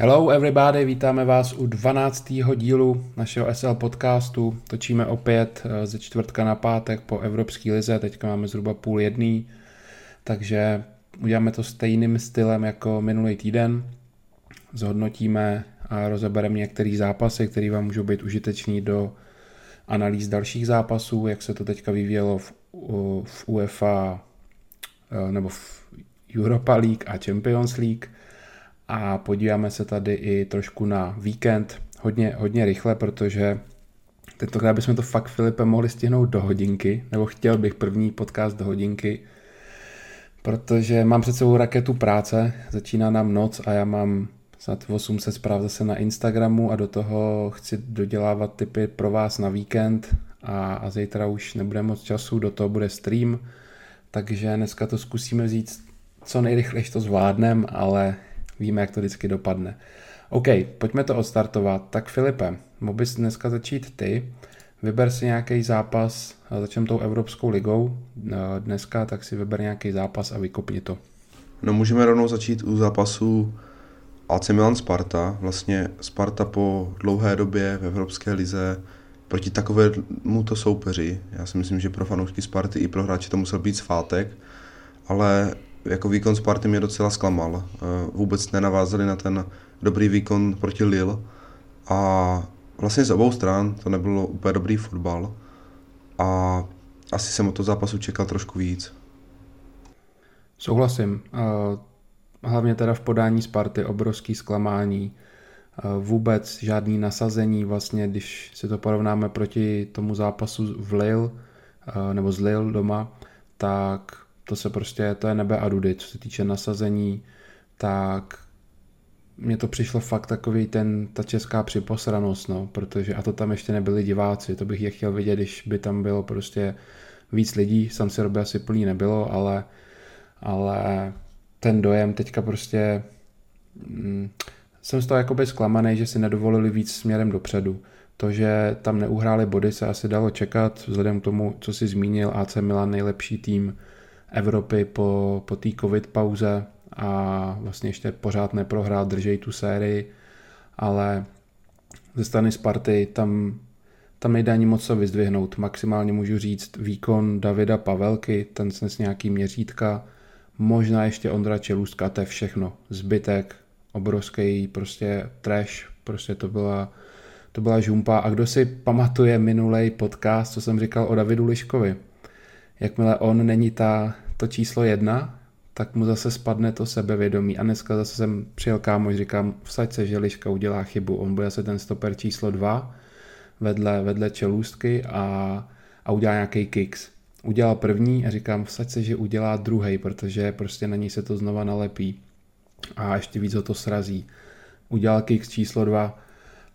Hello everybody, vítáme vás u 12. dílu našeho SL podcastu. Točíme opět eh, ze čtvrtka na pátek po Evropské lize, teďka máme zhruba půl jedný, takže uděláme to stejným stylem jako minulý týden. Zhodnotíme a rozebereme některé zápasy, které vám můžou být užitečný do analýz dalších zápasů, jak se to teďka vyvíjelo v, v UEFA eh, nebo v Europa League a Champions League a podíváme se tady i trošku na víkend, hodně, hodně rychle, protože tentokrát bychom to fakt Filipe mohli stihnout do hodinky, nebo chtěl bych první podcast do hodinky, protože mám před sebou raketu práce, začíná nám noc a já mám snad 800 zpráv zase na Instagramu a do toho chci dodělávat typy pro vás na víkend a, a zítra už nebude moc času, do toho bude stream, takže dneska to zkusíme vzít co nejrychleji to zvládnem, ale víme, jak to vždycky dopadne. OK, pojďme to odstartovat. Tak Filipe, mohl bys dneska začít ty. Vyber si nějaký zápas, začnem tou Evropskou ligou dneska, tak si vyber nějaký zápas a vykopni to. No můžeme rovnou začít u zápasu AC Milan Sparta. Vlastně Sparta po dlouhé době v Evropské lize proti takovému to soupeři. Já si myslím, že pro fanoušky Sparty i pro hráče to musel být svátek, ale jako výkon Sparty mě docela zklamal. Eh, vůbec nenavázali na ten dobrý výkon proti Lille a vlastně z obou stran to nebylo úplně dobrý fotbal a asi jsem od toho zápasu čekal trošku víc. Souhlasím. Hlavně teda v podání Sparty obrovský zklamání. Vůbec žádný nasazení, vlastně, když si to porovnáme proti tomu zápasu v Lille, nebo z Lille doma, tak to se prostě, to je nebe a dudy, co se týče nasazení, tak mně to přišlo fakt takový ten, ta česká připosranost, no, protože, a to tam ještě nebyli diváci, to bych je chtěl vidět, když by tam bylo prostě víc lidí, sam si robě asi plný nebylo, ale, ale ten dojem teďka prostě mm, jsem z toho jakoby zklamaný, že si nedovolili víc směrem dopředu. To, že tam neuhráli body, se asi dalo čekat, vzhledem k tomu, co si zmínil, AC Milan nejlepší tým Evropy po, po té covid pauze a vlastně ještě pořád neprohrál, držej tu sérii, ale ze strany Sparty tam, tam nejde ani moc co vyzdvihnout. Maximálně můžu říct výkon Davida Pavelky, ten snes nějaký měřítka, možná ještě Ondra Čelůstka, to je všechno. Zbytek, obrovský prostě trash, prostě to byla, to byla žumpa. A kdo si pamatuje minulý podcast, co jsem říkal o Davidu Liškovi, jakmile on není ta, to číslo jedna, tak mu zase spadne to sebevědomí. A dneska zase jsem přijel kámoš, říkám, vsaď se, že Liška udělá chybu. On bude se ten stoper číslo dva vedle, vedle čelůstky a, a udělá nějaký kicks. Udělal první a říkám, vsaď se, že udělá druhý, protože prostě na ní se to znova nalepí a ještě víc ho to srazí. Udělal kicks číslo dva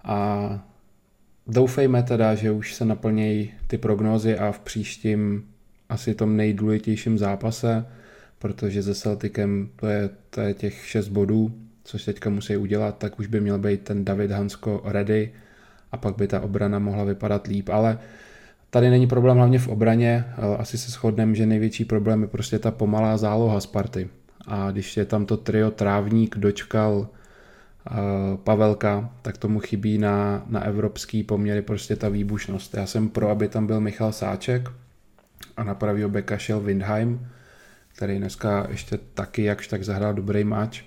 a doufejme teda, že už se naplnějí ty prognózy a v příštím asi tom nejdůležitějším zápase, protože se Celticem to je, to je těch 6 bodů, což teďka musí udělat, tak už by měl být ten David Hansko ready a pak by ta obrana mohla vypadat líp, ale tady není problém hlavně v obraně, asi se shodneme, že největší problém je prostě ta pomalá záloha Sparty. A když je tam to trio Trávník, Dočkal, uh, Pavelka, tak tomu chybí na, na evropský poměry prostě ta výbušnost. Já jsem pro, aby tam byl Michal Sáček, a na pravýho beka šel Windheim, který dneska ještě taky jakž tak zahrál dobrý match,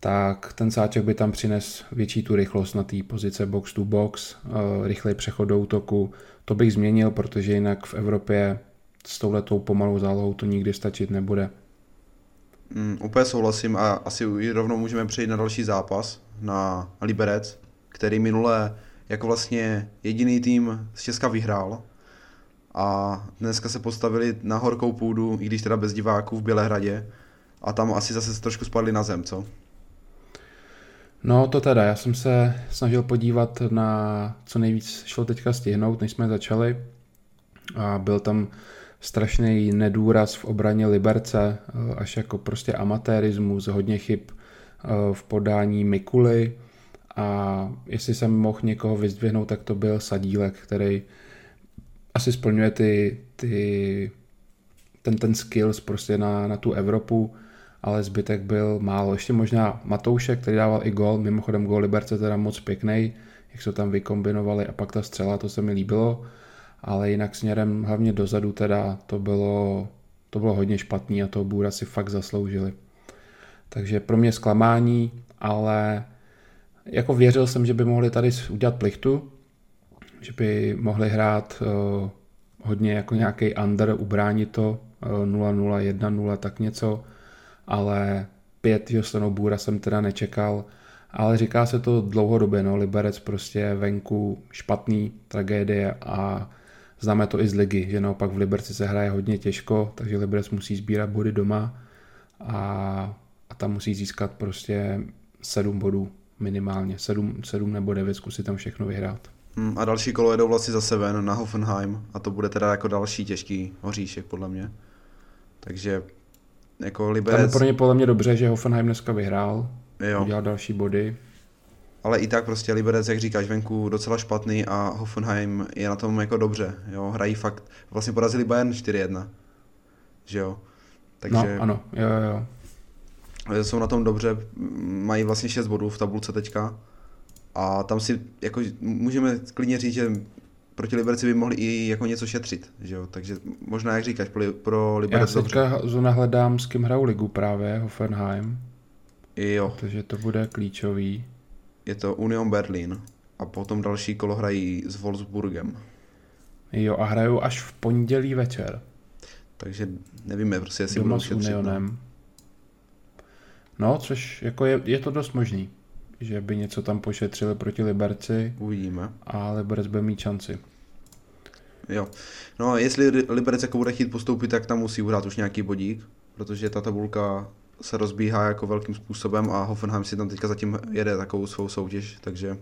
tak ten sáček by tam přines větší tu rychlost na té pozice box to box, eh, rychlej přechod do útoku. To bych změnil, protože jinak v Evropě s touhletou pomalou zálohou to nikdy stačit nebude. Mm, úplně souhlasím a asi rovnou můžeme přejít na další zápas, na Liberec, který minule jako vlastně jediný tým z Česka vyhrál a dneska se postavili na horkou půdu, i když teda bez diváků v Bělehradě. A tam asi zase trošku spadli na zem, co? No to teda, já jsem se snažil podívat na co nejvíc šlo teďka stihnout, než jsme začali. A byl tam strašný nedůraz v obraně Liberce, až jako prostě amatérismus, hodně chyb eh, v podání Mikuly. A jestli jsem mohl někoho vyzdvihnout, tak to byl Sadílek, který asi splňuje ty, ty ten, ten skills prostě na, na tu Evropu ale zbytek byl málo. Ještě možná Matoušek, který dával i gol, mimochodem gol Liberce teda moc pěkný, jak se tam vykombinovali a pak ta střela, to se mi líbilo, ale jinak směrem hlavně dozadu teda to bylo, to bylo hodně špatný a toho Bůra si fakt zasloužili. Takže pro mě zklamání, ale jako věřil jsem, že by mohli tady udělat plichtu, že by mohli hrát uh, hodně jako nějaký under, ubránit to uh, 0-0, 1-0, tak něco, ale pět Jostanou Bůra jsem teda nečekal, ale říká se to dlouhodobě, no, Liberec prostě venku špatný, tragédie a známe to i z ligy, že naopak v Liberci se hraje hodně těžko, takže Liberec musí sbírat body doma a, a tam musí získat prostě sedm bodů minimálně, sedm, sedm nebo devět zkusit tam všechno vyhrát. Hmm, a další kolo jedou vlastně zase ven na Hoffenheim a to bude teda jako další těžký hoříšek podle mě. Takže jako Liberec... Tam je pro ně podle mě dobře, že Hoffenheim dneska vyhrál, jo. udělal další body. Ale i tak prostě Liberec, jak říkáš, venku docela špatný a Hoffenheim je na tom jako dobře, jo, hrají fakt, vlastně porazili Bayern 4-1, že jo. Takže... No, ano, jo, jo. Jsou na tom dobře, mají vlastně 6 bodů v tabulce teďka a tam si jako můžeme klidně říct, že proti Liberci by mohli i jako něco šetřit, že jo? takže možná jak říkáš, pro, pro Liberec Já teďka zóna hledám, s kým hrajou ligu právě, Hoffenheim. Jo. Takže to bude klíčový. Je to Union Berlin a potom další kolo hrají s Wolfsburgem. Jo a hrajou až v pondělí večer. Takže nevíme prostě, jestli Doma budou šetřit. No. Unionem. No, což jako je, je to dost možný že by něco tam pošetřili proti Liberci. Uvidíme. A Liberec bude mít šanci. Jo. No, jestli Liberec jako bude chtít postoupit, tak tam musí uhrát už nějaký bodík, protože ta tabulka se rozbíhá jako velkým způsobem a Hoffenheim si tam teďka zatím jede takovou svou soutěž, takže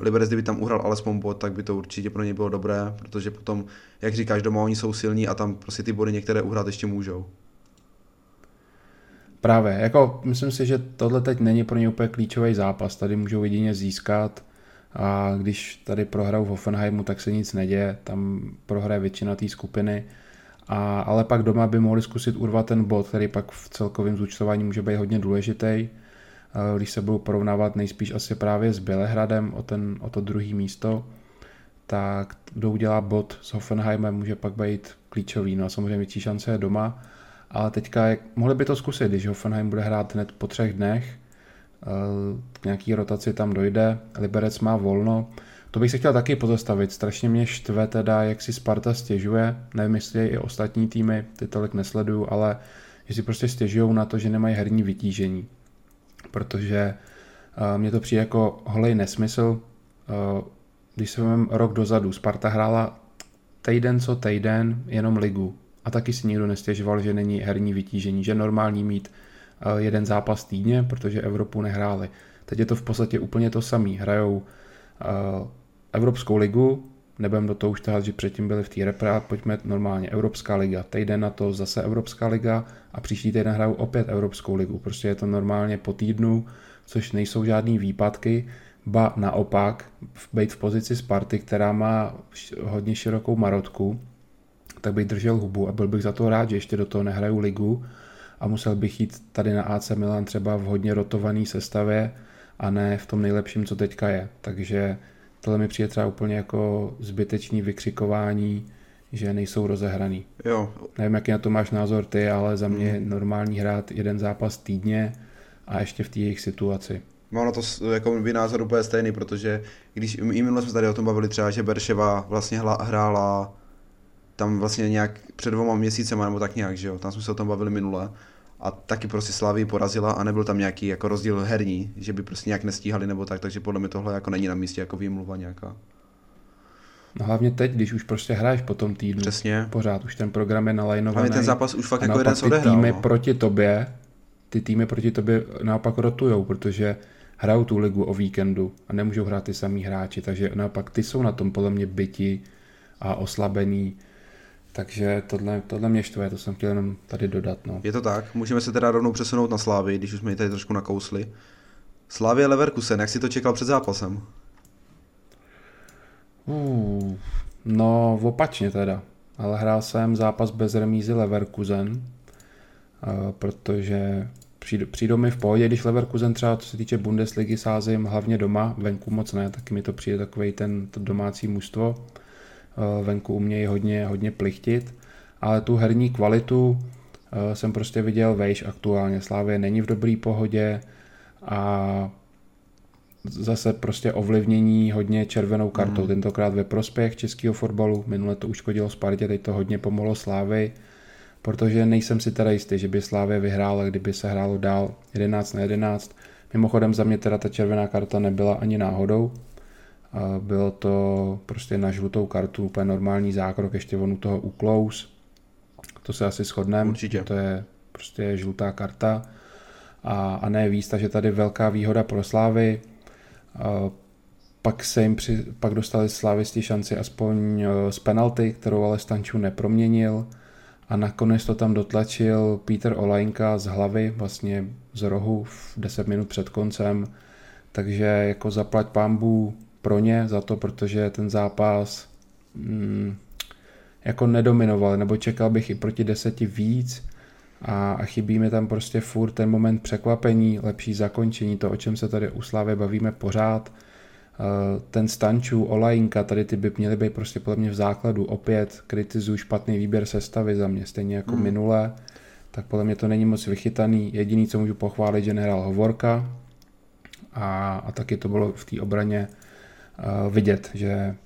Liberec, kdyby tam uhrál alespoň bod, tak by to určitě pro ně bylo dobré, protože potom, jak říkáš, doma oni jsou silní a tam prostě ty body některé uhrát ještě můžou. Právě, jako myslím si, že tohle teď není pro ně úplně klíčový zápas, tady můžou jedině získat a když tady prohrajou v Hoffenheimu, tak se nic neděje, tam prohraje většina té skupiny, a, ale pak doma by mohli zkusit urvat ten bod, který pak v celkovém zúčtování může být hodně důležitý, když se budou porovnávat nejspíš asi právě s Bělehradem o, ten, o to druhé místo, tak kdo udělá bod s Hoffenheimem, může pak být klíčový. No a samozřejmě větší šance je doma, ale teďka jak, mohli by to zkusit, když Hoffenheim bude hrát hned po třech dnech, k nějaký rotaci tam dojde, Liberec má volno, to bych se chtěl taky pozastavit. Strašně mě štve teda, jak si Sparta stěžuje. Nevím, jestli i ostatní týmy, ty tolik nesleduju, ale že si prostě stěžují na to, že nemají herní vytížení. Protože uh, mně to přijde jako holej nesmysl. Uh, když se rok dozadu, Sparta hrála týden co týden jenom ligu a taky si nikdo nestěžoval, že není herní vytížení, že normální mít eh, jeden zápas týdně, protože Evropu nehráli. Teď je to v podstatě úplně to samé. Hrajou eh, Evropskou ligu, nebudem do toho už tahat, že předtím byli v té repre, pojďme normálně Evropská liga, týden na to zase Evropská liga a příští týden hrajou opět Evropskou ligu. Prostě je to normálně po týdnu, což nejsou žádný výpadky, ba naopak být v pozici Sparty, která má hodně širokou marotku, tak bych držel hubu a byl bych za to rád, že ještě do toho nehraju ligu a musel bych jít tady na AC Milan třeba v hodně rotované sestavě a ne v tom nejlepším, co teďka je. Takže tohle mi přijde třeba úplně jako zbytečný vykřikování, že nejsou rozehraný. Jo. Nevím, jaký na to máš názor ty, ale za mě mm. normální hrát jeden zápas týdně a ještě v té jejich situaci. Mám na to jako by názor úplně stejný, protože když i minule jsme tady o tom bavili třeba, že Berševa vlastně hrála tam vlastně nějak před dvoma měsícema nebo tak nějak, že jo, tam jsme se o tom bavili minule a taky prostě Slávy porazila a nebyl tam nějaký jako rozdíl herní, že by prostě nějak nestíhali nebo tak, takže podle mě tohle jako není na místě jako výmluva nějaká. No hlavně teď, když už prostě hraješ po tom týdnu. Přesně. Pořád už ten program je nalajnovaný. Hlavně ten zápas už fakt jako jeden se odehrál. týmy no. proti tobě, ty týmy proti tobě naopak rotujou, protože hrajou tu ligu o víkendu a nemůžou hrát ty samý hráči, takže naopak ty jsou na tom podle mě byti a oslabený takže tohle, tohle mě štve, to jsem chtěl jenom tady dodat. No. Je to tak, můžeme se teda rovnou přesunout na Slávy, když už jsme ji tady trošku nakousli. Slávy Leverkusen, jak si to čekal před zápasem? Uh, no, opačně teda. Ale hrál jsem zápas bez remízy Leverkusen. protože přijdou mi v pohodě, když Leverkusen třeba, co se týče Bundesligy, sázím hlavně doma, venku moc ne, taky mi to přijde takový ten to domácí mužstvo. Venku umějí hodně, hodně plichtit, ale tu herní kvalitu jsem prostě viděl vejš aktuálně. Slávě není v dobré pohodě a zase prostě ovlivnění hodně červenou kartou, mm. tentokrát ve prospěch českého fotbalu, minule to uškodilo Spartě, teď to hodně pomohlo Slávy, protože nejsem si teda jistý, že by Slávě vyhrála, kdyby se hrálo dál 11 na 11. Mimochodem za mě teda ta červená karta nebyla ani náhodou, bylo to prostě na žlutou kartu, úplně normální zákrok, ještě on u toho uklous, to se asi shodneme, Určitě. to je prostě žlutá karta. A, a ne víc, takže tady velká výhoda pro Slávy, pak se jim při, pak dostali slávisti šanci aspoň e, z penalty, kterou ale Stanču neproměnil. A nakonec to tam dotlačil Peter Olajnka z hlavy, vlastně z rohu v 10 minut před koncem, takže jako zaplať pámbu pro ně za to, protože ten zápas mm, jako nedominoval, nebo čekal bych i proti deseti víc a, a chybí mi tam prostě furt ten moment překvapení, lepší zakončení, to, o čem se tady u Slávy bavíme pořád, eh, ten Stančů, Olajinka, tady ty by měly být prostě podle mě v základu. Opět kritizuju špatný výběr sestavy za mě, stejně jako hmm. minule, tak podle mě to není moc vychytaný. Jediný, co můžu pochválit, že nehrál Hovorka a, a taky to bylo v té obraně vidět, že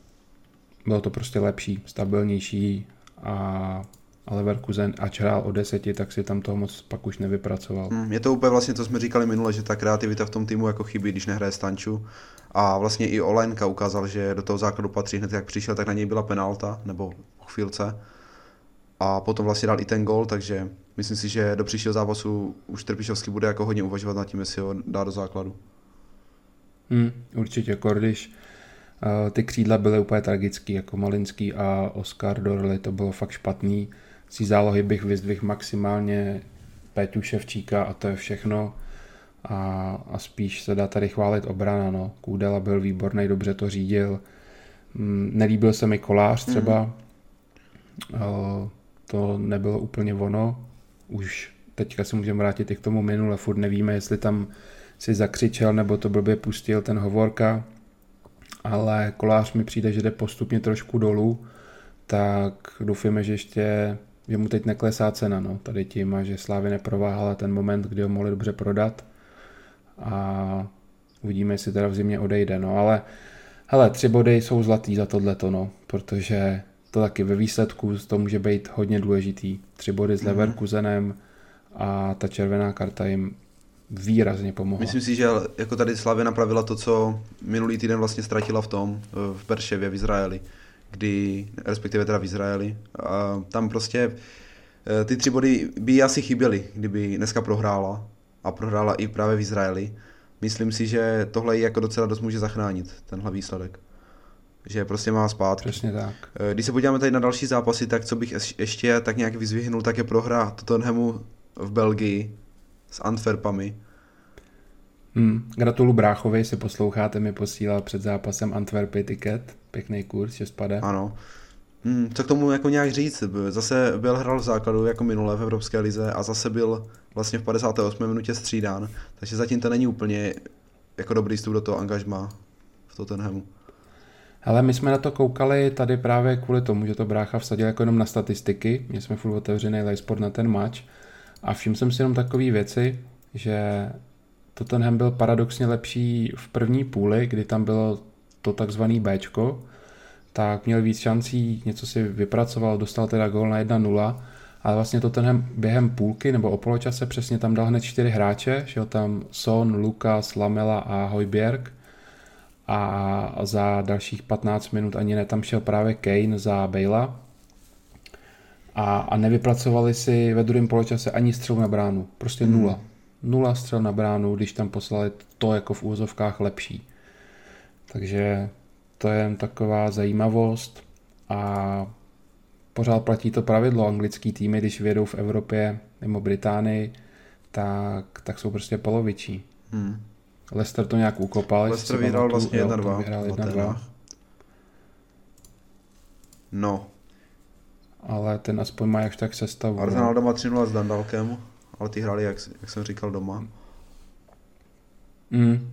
bylo to prostě lepší, stabilnější a ale Leverkusen, ač hrál o deseti, tak si tam toho moc pak už nevypracoval. Hmm, je to úplně vlastně, co jsme říkali minule, že ta kreativita v tom týmu jako chybí, když nehraje Stanču. A vlastně i Olenka ukázal, že do toho základu patří hned jak přišel, tak na něj byla penalta, nebo chvílce. A potom vlastně dal i ten gol, takže myslím si, že do příštího zápasu už Trpišovský bude jako hodně uvažovat nad tím, jestli ho dá do základu. Hmm, určitě, Kordiš. Uh, ty křídla byly úplně tragický, jako Malinský a Oscar Dorley, to bylo fakt špatný z zálohy bych vyzdvihl maximálně Péťu Ševčíka a to je všechno. A, a spíš se dá tady chválit obrana. No. Kůdela byl výborný, dobře to řídil. Mm, nelíbil se mi kolář třeba. Mm. To nebylo úplně ono. Už teďka se můžeme vrátit i k tomu minule. Furt nevíme, jestli tam si zakřičel nebo to blbě pustil ten hovorka. Ale kolář mi přijde, že jde postupně trošku dolů. Tak doufíme, že ještě že mu teď neklesá cena, no, tady tím, a že Slávy neprováhala ten moment, kdy ho mohli dobře prodat a uvidíme, jestli teda v zimě odejde, no, ale hele, tři body jsou zlatý za tohleto, no, protože to taky ve výsledku to může být hodně důležitý. Tři body s mhm. Leverkusenem a ta červená karta jim výrazně pomohla. Myslím si, že jako tady Slavě napravila to, co minulý týden vlastně ztratila v tom, v Berševě v Izraeli kdy, respektive teda v Izraeli. A tam prostě e, ty tři body by asi chyběly, kdyby dneska prohrála a prohrála i právě v Izraeli. Myslím si, že tohle ji jako docela dost může zachránit, tenhle výsledek. Že prostě má spát. Přesně tak. E, když se podíváme tady na další zápasy, tak co bych ještě tak nějak vyzvihnul, tak je prohra Tottenhamu v Belgii s Antwerpami. Hmm, gratulu Bráchovi, si posloucháte, mi posílal před zápasem Antwerpy tiket. Pěkný kurz, že spadá. Ano. Hmm, co k tomu jako nějak říct? Zase byl hrál v základu jako minule v Evropské lize a zase byl vlastně v 58. minutě střídán, takže zatím to není úplně jako dobrý vstup do toho angažma v Tottenhamu. Ale my jsme na to koukali tady právě kvůli tomu, že to brácha vsadil jako jenom na statistiky. My jsme furt otevřený Sport na ten match a všiml jsem si jenom takové věci, že Tottenham byl paradoxně lepší v první půli, kdy tam bylo to takzvaný Bčko, tak měl víc šancí, něco si vypracoval, dostal teda gol na 1-0, ale vlastně to tenhle během půlky nebo o poločase přesně tam dal hned čtyři hráče, šel tam Son, Lukas, Lamela a Hojbjerg. A za dalších 15 minut ani ne, tam šel právě Kane za Bejla a, a nevypracovali si ve druhém poločase ani střel na bránu, prostě nula. Hmm. Nula střel na bránu, když tam poslali to jako v úzovkách lepší. Takže to je taková zajímavost a pořád platí to pravidlo. Anglický týmy, když vědou v Evropě mimo Británii, tak, tak jsou prostě polovičí. Hmm. Leicester to nějak ukopal. Leicester vyhrál vlastně 1-2. Vyhrál 1-2. No. Ale ten aspoň má jakž tak sestavu. Arsenal doma 3-0 s Dandalkem ale ty hráli, jak, jak jsem říkal, doma. Mm,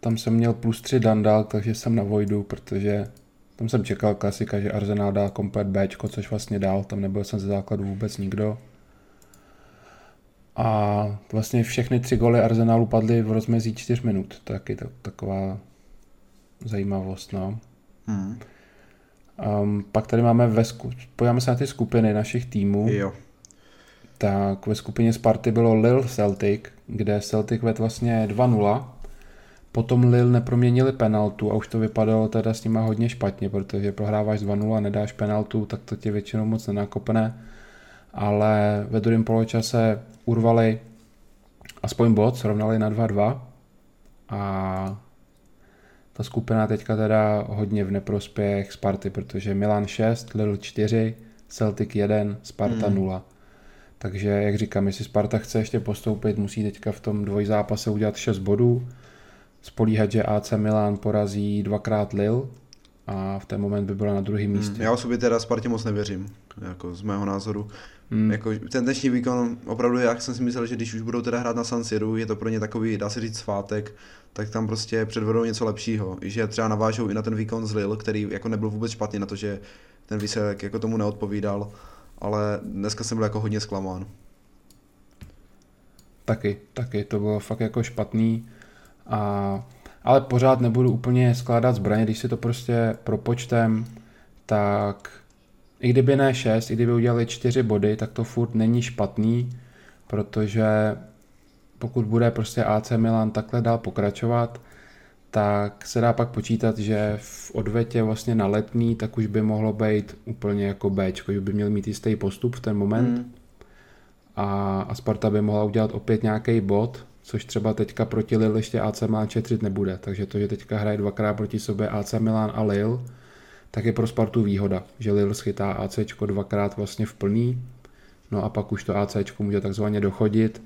tam jsem měl plus 3 Dandal, takže jsem na Voidu, protože tam jsem čekal klasika, že Arsenal dá komplet B, což vlastně dál, tam nebyl jsem ze základu vůbec nikdo. A vlastně všechny tři goly Arsenalu padly v rozmezí 4 minut, taky to, taková zajímavost, no. Hmm. Um, pak tady máme ve sku- podíváme se na ty skupiny našich týmů. Jo. Tak ve skupině Sparty bylo Lille Celtic, kde Celtic vedl vlastně 2-0. Potom Lille neproměnili penaltu a už to vypadalo teda s nima hodně špatně, protože prohráváš 2-0 a nedáš penaltu, tak to tě většinou moc nenakopne. Ale ve druhém poločase urvali aspoň bod, srovnali na 2-2 a ta skupina teďka teda hodně v neprospěch Sparty, protože Milan 6, Lille 4, Celtic 1, Sparta hmm. 0. Takže, jak říkám, jestli Sparta chce ještě postoupit, musí teďka v tom dvojzápase udělat 6 bodů, spolíhat, že AC Milan porazí dvakrát Lille a v ten moment by byla na druhém hmm, místě. Já osobě teda Spartě moc nevěřím, jako z mého názoru. Hmm. Jako ten dnešní výkon, opravdu jak jsem si myslel, že když už budou teda hrát na San Siro, je to pro ně takový, dá se říct, svátek, tak tam prostě předvedou něco lepšího. Že třeba navážou i na ten výkon z Lille, který jako nebyl vůbec špatný na to, že ten výsledek jako tomu neodpovídal, ale dneska jsem byl jako hodně zklamán. Taky, taky, to bylo fakt jako špatný, a, ale pořád nebudu úplně skládat zbraně, když si to prostě propočtem, tak i kdyby ne 6, i kdyby udělali 4 body, tak to furt není špatný, protože pokud bude prostě AC Milan takhle dál pokračovat, tak se dá pak počítat, že v odvetě vlastně na letní, tak už by mohlo být úplně jako B, že by měl mít jistý postup v ten moment. Mm. A, a Sparta by mohla udělat opět nějaký bod, což třeba teďka proti Lille ještě AC Milan četřit nebude. Takže to, že teďka hraje dvakrát proti sobě AC Milan a Lille, tak je pro Spartu výhoda, že Lille schytá AC dvakrát vlastně v plný, no a pak už to AC může takzvaně dochodit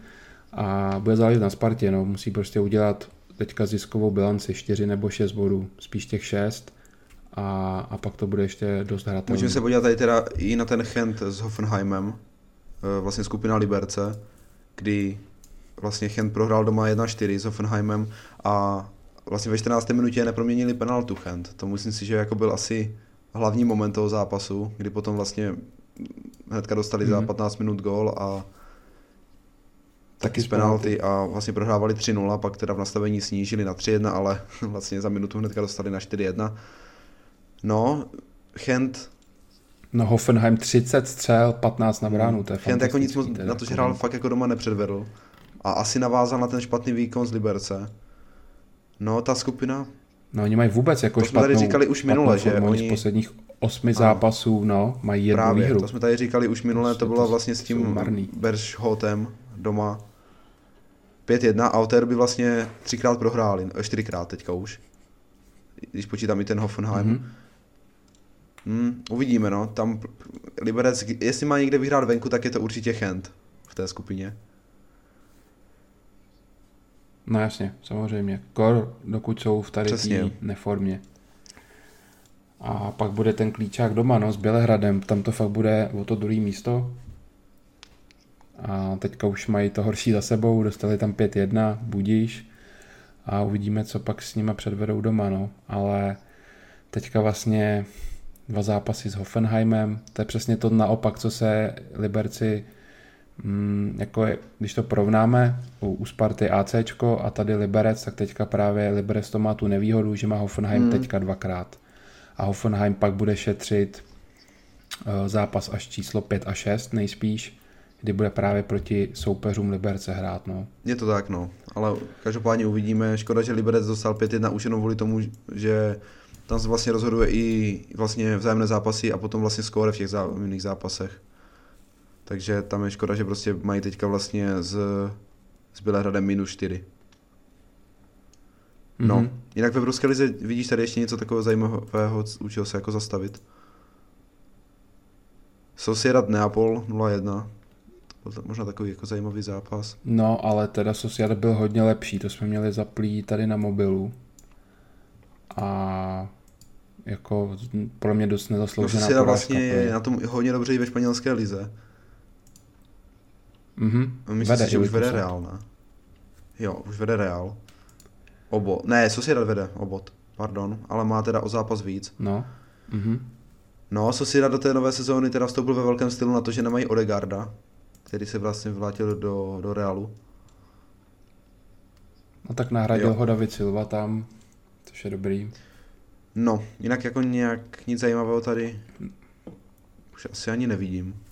a bude záležet na Spartě, no, musí prostě udělat teďka ziskovou bilanci 4 nebo 6 bodů, spíš těch 6 a, a pak to bude ještě dost hratelné. Můžeme se podívat tady teda i na ten Chent s Hoffenheimem, eh, vlastně skupina Liberce, kdy vlastně Chent prohrál doma 1-4 s Hoffenheimem a vlastně ve 14. minutě neproměnili penaltu Chent. To myslím si, že jako byl asi hlavní moment toho zápasu, kdy potom vlastně hnedka dostali mm. za 15 mhm. minut gól a taky z penalty a vlastně prohrávali 3-0, pak teda v nastavení snížili na 3-1, ale vlastně za minutu hnedka dostali na 4-1. No, Chent No Hoffenheim 30 střel, 15 na bránu, to je Chent jako nic moc na to, že hrál fakt jako doma nepředvedl. A asi navázal na ten špatný výkon z Liberce. No, ta skupina... No, oni mají vůbec jako to špatnou, jsme tady říkali už minule, že oni... z posledních osmi zápasů, no, mají jednu Právě, výhru. to jsme tady říkali už minule, to bylo vlastně s tím Beršhotem doma 5-1 a od té doby vlastně třikrát prohráli, eh, čtyřikrát teďka už. Když počítám i ten Hoffenheim. Mm-hmm. Hmm, uvidíme, no. Tam Liberec, jestli má někde vyhrát venku, tak je to určitě Chent v té skupině. No jasně, samozřejmě. Kor, dokud jsou v tady té neformě. A pak bude ten klíčák doma, no, s Bělehradem. Tam to fakt bude o to druhé místo. A teďka už mají to horší za sebou, dostali tam 5-1, budíš. A uvidíme, co pak s nima předvedou doma, no. Ale teďka vlastně dva zápasy s Hoffenheimem, to je přesně to naopak, co se Liberci mm, jako je, když to porovnáme u, u Sparty AC a tady Liberec, tak teďka právě Liberec to má tu nevýhodu, že má Hoffenheim hmm. teďka dvakrát. A Hoffenheim pak bude šetřit uh, zápas až číslo 5 a 6 nejspíš, kdy bude právě proti soupeřům Liberce hrát. No. Je to tak, no. Ale každopádně uvidíme. Škoda, že Liberec dostal 5-1 už jenom kvůli tomu, že tam se vlastně rozhoduje i vlastně vzájemné zápasy a potom vlastně skóre v těch zájemných zápasech. Takže tam je škoda, že prostě mají teďka vlastně s, s Bělehradem minus 4. No, mm-hmm. jinak ve Evropské lize vidíš tady ještě něco takového zajímavého, u čeho se jako zastavit? Sociedad Neapol 0-1. To byl možná takový jako zajímavý zápas. No, ale teda Sociedad byl hodně lepší, to jsme měli zaplý tady na mobilu. A jako pro mě dost nezasloužená no, Sociedad vlastně je na tom hodně dobře i ve španělské lize Mhm. Myslím Vede si, že už vede. Real, ne? Jo, už vede Real. Obo. Ne, Sociedad vede, obot. Pardon, ale má teda o zápas víc. No. Mhm. No, Sociedad do té nové sezóny teda vstoupil ve velkém stylu na to, že nemají Odegarda, který se vlastně vrátil do, do Realu. No tak nahradil Jo. ho David Silva tam, což je dobrý. No, jinak jako nějak nic zajímavého tady už asi ani nevidím.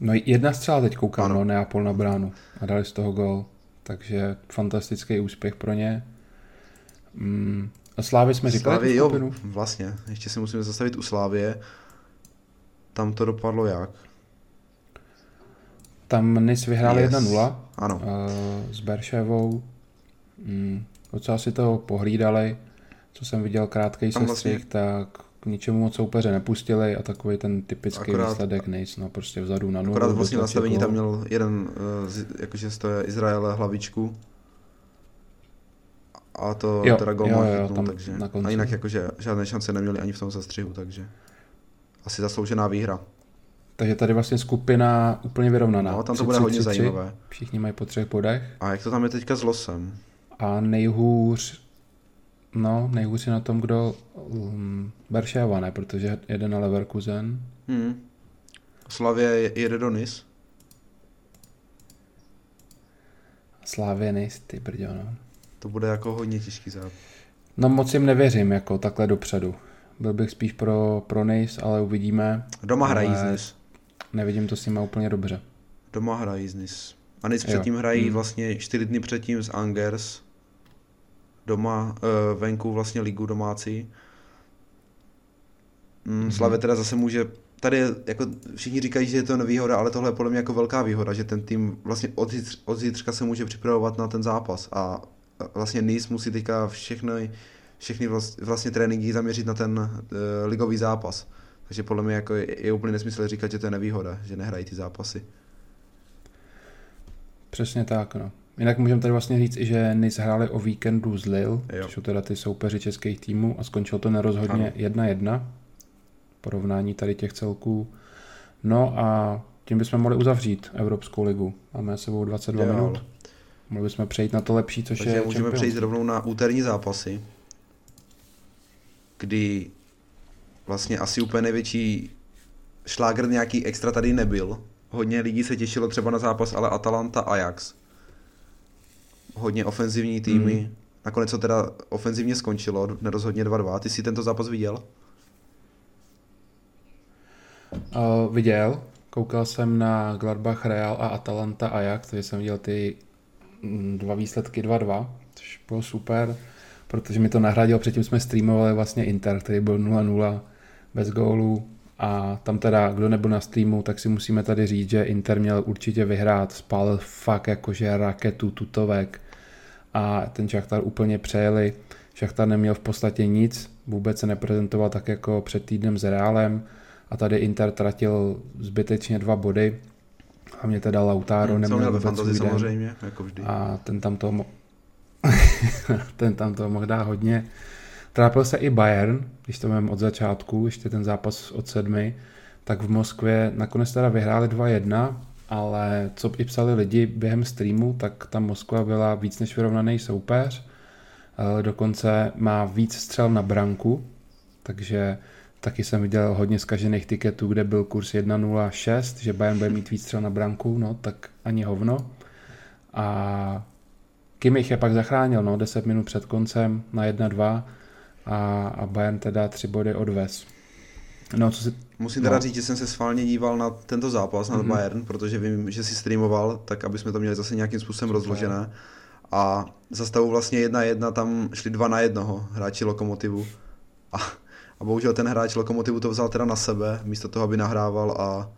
No jedna střela teď koukám, Ano. no, Neapol na bránu a dali z toho gol. Takže fantastický úspěch pro ně. Mm. A Slávy jsme říkali Slávy, jo, vlastně. Ještě si musíme zastavit u Slávě. Tam to dopadlo jak? Tam Nis vyhráli Yes. 1-0 Ano. uh, s Berševou. Mm. Docela si to pohlídali. Co jsem viděl krátký Tam sestřih, vlastně- tak k ničemu moc soupeře nepustili a takový ten typický Akorát- výsledek Nis, no prostě vzadu na nulu. Akorát vlastně nastavení tam měl jeden, eh, jakože z toho Izraele hlavičku. A to Jo, teda jo, chytnul, takže. na konci. A jinak jakože žádné šance neměli ani v tom zastřihu, takže. Asi zasloužená výhra. Takže tady vlastně skupina úplně vyrovnaná. No, tam to bude hodně zajímavé. Všichni mají po třech bodech. A jak to tam je teďka s losem? A nejhůř, no, nejhůř je na tom, kdo um, Berševa, ne, protože jede na Leverkusen. Hmm. Slavě je- jede do Nis. Slávě Nis, ty brďo, no. To bude jako hodně těžký zápas. No moc jim nevěřím, jako takhle dopředu. Byl bych spíš pro, pro Nice, ale uvidíme. Doma hrají Ale- z Nis. Nevidím to s nimi úplně dobře. Doma hrají z Nis. A Nis předtím hrají Hmm. vlastně čtyři dny předtím z Angers. Doma, uh, venku vlastně ligu domácí. Mm, Mhm. Slavě teda zase může, tady je, jako všichni říkají, že je to nevýhoda, ale tohle je podle mě jako velká výhoda, že ten tým vlastně od, zítř, od zítřka se může připravovat na ten zápas a vlastně Nice musí teďka všechny, všechny vlastně, vlastně tréninky zaměřit na ten uh, ligový zápas. Takže podle mě jako je, je úplně nesmysl říkat, že to je nevýhoda, že nehrají ty zápasy. Přesně tak, no. Jinak můžeme tady vlastně říct že Nice hráli o víkendu z Lille, Jo. což jsou teda ty soupeři českých týmů a skončilo to nerozhodně 1-1. Porovnání tady těch celků. No a tím bychom mohli uzavřít Evropskou ligu. Máme s sebou 22 Ideál. minut. Mohli bychom přejít na to lepší, což Takže je můžeme Champions. přejít rovnou na úterní zápasy, kdy vlastně asi úplně největší šlágr nějaký extra tady nebyl. Hodně lidí se těšilo třeba na zápas, ale Atalanta Ajax. Hodně ofenzivní týmy. Hmm. Nakonec to teda ofenzivně skončilo, nerozhodně 2-2. Ty jsi tento zápas viděl? Uh, viděl, koukal jsem na Gladbach Real a Atalanta Ajax, takže jsem viděl ty mm, dva výsledky 2-2, což bylo super, protože mi to nahradil, předtím jsme streamovali vlastně Inter, který byl 0-0 bez gólů a tam teda, kdo nebyl na streamu, tak si musíme tady říct, že Inter měl určitě vyhrát, spálil fakt jakože raketu tutovek a ten Šachtar úplně přejeli. Šachtar neměl v podstatě nic, vůbec se neprezentoval tak jako před týdnem s Reálem a tady Inter tratil zbytečně dva body. A mě teda Lautaro Hm, co neměl vůbec den. samozřejmě, jako vždy. A ten tam to, mo- ten tam to mohl dát hodně. Trápil se i Bayern, když to mám od začátku, ještě ten zápas od sedmi, tak v Moskvě nakonec teda vyhráli 2-1, ale co i psali lidi během streamu, tak ta Moskva byla víc než vyrovnaný soupeř. Eh, Dokonce má víc střel na branku, takže taky jsem viděl hodně zkažených tiketů, kde byl kurz 1.06, že Bayern bude mít víc střel na branku, no tak ani hovno. A Kimmich je pak zachránil, no, 10 minut před koncem na 1-2 a, a Bayern teda tři body odvez. No, co si... Musím No. teda říct, že jsem se schválně díval na tento zápas, na Mhm. Bayern, protože vím, že si streamoval, tak aby jsme to měli zase nějakým způsobem rozložené. A za stavu vlastně jedna jedna tam šli dva na jednoho hráči Lokomotivu. A, a bohužel ten hráč Lokomotivu to vzal teda na sebe, místo toho, aby nahrával a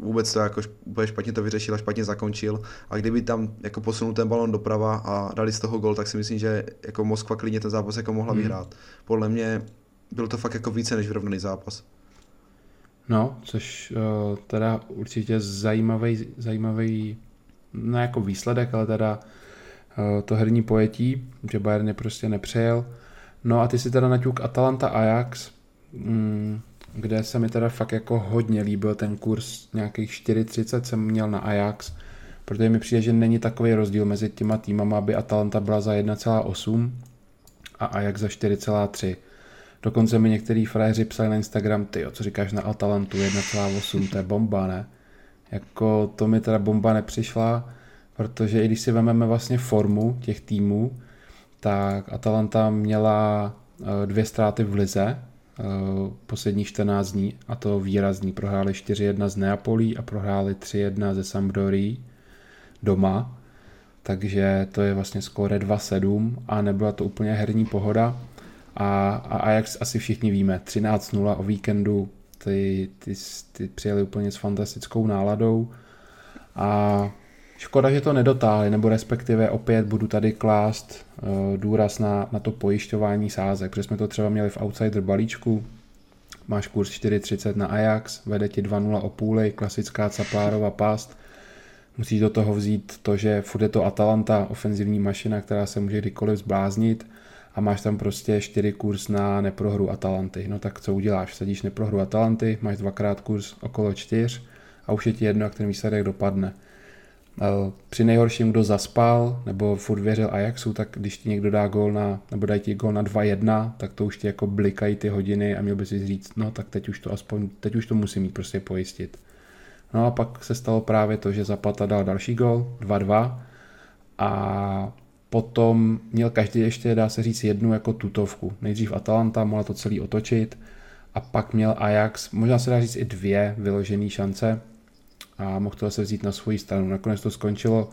vůbec to jako úplně špatně to vyřešil a špatně zakončil. A kdyby tam jako posunul ten balon doprava a dali z toho gol, tak si myslím, že jako Moskva klidně ten zápas jako mohla Mhm. vyhrát. Podle mě byl to fakt jako více než vyrovnaný zápas. No, což uh, teda určitě zajímavý, zajímavý, ne jako výsledek, ale teda uh, to herní pojetí, že Bayern je prostě nepřejel. No a ty si teda naťuk Atalanta Ajax. Mm, kde se mi teda fakt jako hodně líbil ten kurz, nějakých 4,30 jsem měl na Ajax, protože mi přijde, že není takový rozdíl mezi těma týmama, aby Atalanta byla za 1,8 a Ajax za 4,3. Dokonce mi některý frajeři psali na Instagram, ty co říkáš na Atalantu 1,8, to je bomba, ne? Jako to mi teda bomba nepřišla, protože i když si vezmeme vlastně formu těch týmů, tak Atalanta měla eh, dvě ztráty v lize, posledních 14 dní, a to výrazný. Prohráli 4-1 z Neapolí a prohráli 3-1 ze Sampdory doma, takže to je vlastně skóre 2-7 a nebyla to úplně herní pohoda. A, a Ajax asi všichni víme, 13-0 o víkendu, ty, ty, ty přijeli úplně s fantastickou náladou a škoda, že to nedotáhli, nebo respektive opět budu tady klást uh, důraz na, na to pojišťování sázek, protože jsme to třeba měli v Outsider balíčku, máš kurz 4.30 na Ajax, vede ti 2.0 o půli, klasická Caplárova past, musíš do toho vzít to, že furt je to Atalanta, ofenzivní mašina, která se může kdykoliv zbláznit a máš tam prostě 4 kurz na neprohru Atalanty. No tak co uděláš? Sadíš neprohru Atalanty, máš dvakrát kurz okolo 4 a už je ti jedno, jak ten výsledek dopadne. Při nejhorším, kdo zaspal nebo furt věřil Ajaxu, tak když ti někdo dá gol na, nebo dají ti gol na 2-1, tak to už ti jako blikají ty hodiny a měl by si říct, no tak teď už to aspoň, teď už to musí mít prostě pojistit. No a pak se stalo právě to, že Zapata dal další gol, 2-2 a potom měl každý ještě, dá se říct, jednu jako tutovku. Nejdřív Atalanta mohla to celý otočit a pak měl Ajax, možná se dá říct i dvě vyložené šance a mohl to zase vzít na svoji stranu. Nakonec to skončilo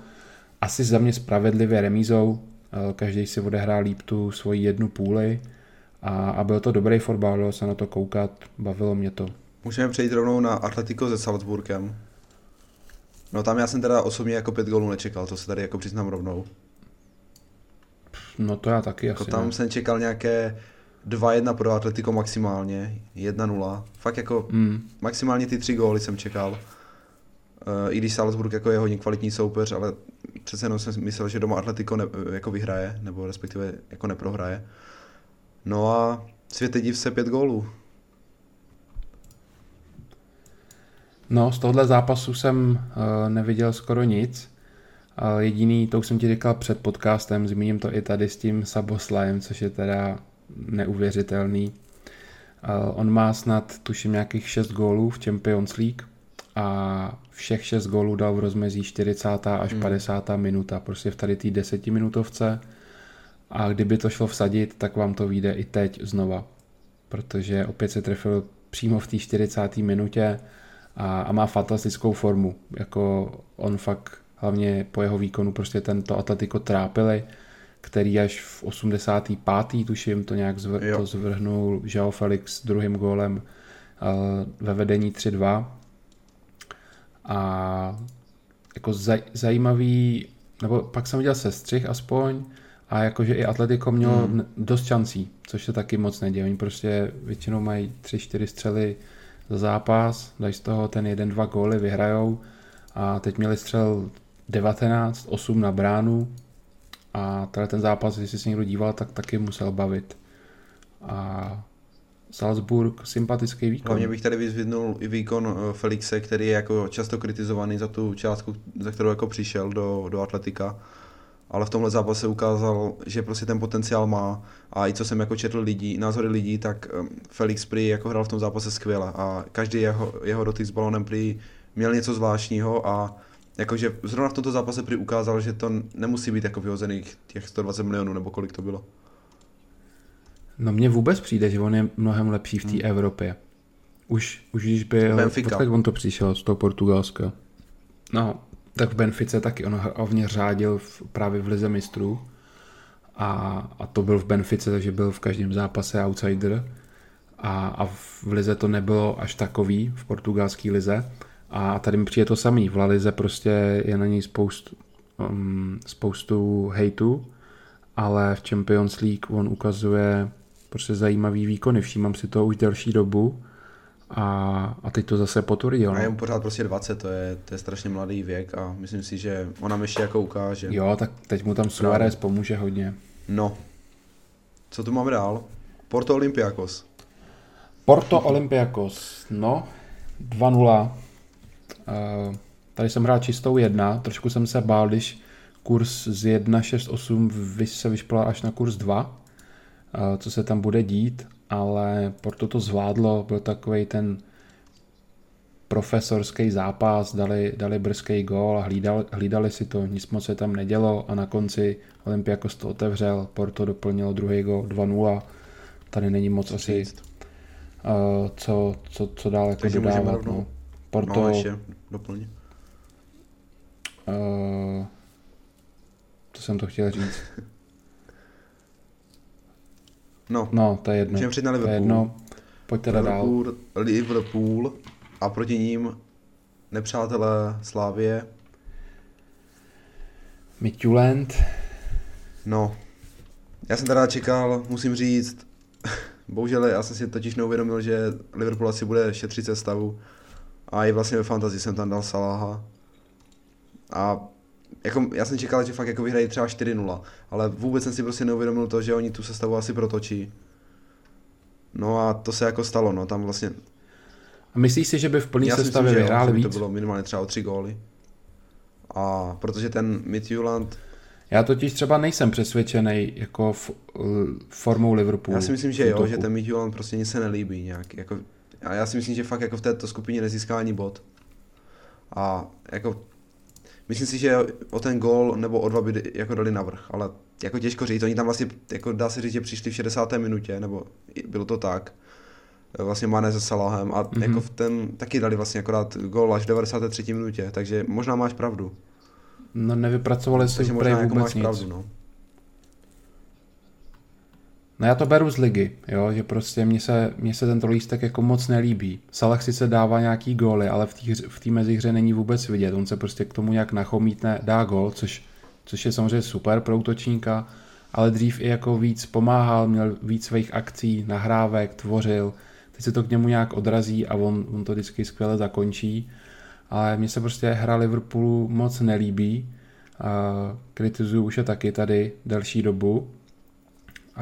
asi za mě spravedlivě remízou, eh, každý si odehrál líp tu svoji jednu půli a, a byl to dobrý fotbal, dalo se na to koukat, bavilo mě to. Můžeme přejít rovnou na Atletico se Salzburgem. No tam já jsem teda osobně jako pět gólů nečekal, to se tady jako přiznám rovnou. No to já taky jako asi Tam ne. jsem čekal nějaké 2-1 pro Atletico maximálně, 1-0. Fakt jako mm. maximálně ty tři góly jsem čekal. Uh, I když Salzburg jako je hodně kvalitní soupeř, ale přece jenom jsem myslel, že doma Atletico ne, jako vyhraje, nebo respektive jako neprohraje. No a světe div se pět gólů. No, z tohohle zápasu jsem uh, neviděl skoro nic. Uh, jediný, to už jsem ti říkal před podcastem, zmíním to i tady s tím Saboslajem, což je teda neuvěřitelný. Uh, on má snad, tuším, nějakých 6 gólů v Champions League a všech 6 gólů dal v rozmezí 40. až hmm. 50. minuta, prostě v tady té desetiminutovce. A kdyby to šlo vsadit, tak vám to vyjde i teď znova, protože opět se trefil přímo v té 40. minutě a, a má fantastickou formu. Jako on fakt, hlavně po jeho výkonu, prostě tento Atletico trápili, který až v 85. tuším to nějak zvr- to zvrhnul Joao Felix druhým gólem uh, ve vedení 3-2. A jako zaj- zajímavý, nebo pak jsem viděl sestřih aspoň, a jakože i Atletico mělo hmm. dost šancí, což se taky moc neděje. Oni prostě většinou mají 3-4 střely za zápas, dají z toho ten jeden, dva góly, vyhrajou a teď měli střel 19, 8 na bránu a tady ten zápas, jestli se někdo díval, tak taky musel bavit. A Salzburg, sympatický výkon. Hlavně bych tady vyzvidnul i výkon eh, Felixe, který je jako často kritizovaný za tu částku, za kterou jako přišel do, do Atletika ale v tomhle zápase ukázal, že prostě ten potenciál má a i co jsem jako četl lidí, názory lidí, tak Felix Prý jako hrál v tom zápase skvěle a každý jeho, jeho dotyk s balonem Prý měl něco zvláštního a jakože zrovna v tomto zápase Prý ukázal, že to nemusí být jako vyhozených těch 120 milionů nebo kolik to bylo. No mně vůbec přijde, že on je mnohem lepší v té hmm. Evropě. Už, už když byl, Benfica. počkat, on to přišel z toho Portugalska. No, tak v Benfice taky on hlavně řádil v, právě v Lize mistrů a, a to byl v Benfice, takže byl v každém zápase outsider a, a v Lize to nebylo až takový, v portugalské lize a tady mi přijde to samý, v La Lize prostě je na něj spoustu, um, spoustu hejtu, ale v Champions League on ukazuje prostě zajímavý výkony, všímám si to už delší dobu a, a teď to zase potvrdil. A je mu pořád prostě 20, to je, to je strašně mladý věk a myslím si, že on nám ještě jako ukáže. Jo, tak teď mu tam Suarez pomůže hodně. No, co tu máme dál? Porto Olympiakos. Porto Olympiakos, no, 2-0. Uh, tady jsem hrál čistou jedna, trošku jsem se bál, když kurz z 1.68 se vyšplal až na kurz 2, uh, co se tam bude dít, ale Porto to zvládlo, byl takový ten profesorský zápas, dali, dali brzký gól a hlídali, hlídali si to, nic moc se tam nedělo a na konci Olympiakos to otevřel, Porto doplnilo druhý gól 2-0, tady není moc asi uh, co, co, co dál jako Takže dodávat. No. Porto, no, ještě doplň. Uh, to jsem to chtěl říct. no, no, to je jedno. Můžeme přijít na Liverpool. To je jedno. Pojď teda Liverpool, dál. Liverpool a proti ním nepřátelé Slávie. Midtjylland. No, já jsem teda čekal, musím říct, bohužel já jsem si totiž neuvědomil, že Liverpool asi bude šetřit stavu a i vlastně ve fantasy jsem tam dal Salaha. A jako, já jsem čekal, že fakt jako vyhrají třeba 4-0, ale vůbec jsem si prostě neuvědomil to, že oni tu sestavu asi protočí. No a to se jako stalo, no, tam vlastně a myslíš si, že by v plný sestavě vyhráli víc? to bylo minimálně třeba o tři góly. A protože ten Midtjylland... Já totiž třeba nejsem přesvědčený jako f, formou Liverpoolu. Já si myslím, že jo, že ten Midtjylland prostě nic se nelíbí nějak. Jako, a já si myslím, že fakt jako v této skupině nezíská ani bod. A jako myslím si, že o ten gól nebo o dva by jako dali navrh, ale jako těžko říct, oni tam vlastně, jako dá se říct, že přišli v 60. minutě, nebo bylo to tak vlastně Mane se Salahem a mm-hmm. jako v ten taky dali vlastně akorát gol až v 93. minutě, takže možná máš pravdu. No nevypracovali si možná jako vůbec máš nic. pravdu, no. No já to beru z ligy, jo, že prostě mně se, mně se ten lístek jako moc nelíbí. Salah sice dává nějaký góly, ale v té v mezihře není vůbec vidět. On se prostě k tomu nějak nachomítne, dá gól, což, což je samozřejmě super pro útočníka, ale dřív i jako víc pomáhal, měl víc svých akcí, nahrávek, tvořil, teď se to k němu nějak odrazí a on, on to vždycky skvěle zakončí. Ale mně se prostě hra Liverpoolu moc nelíbí. Kritizuju už je taky tady delší dobu.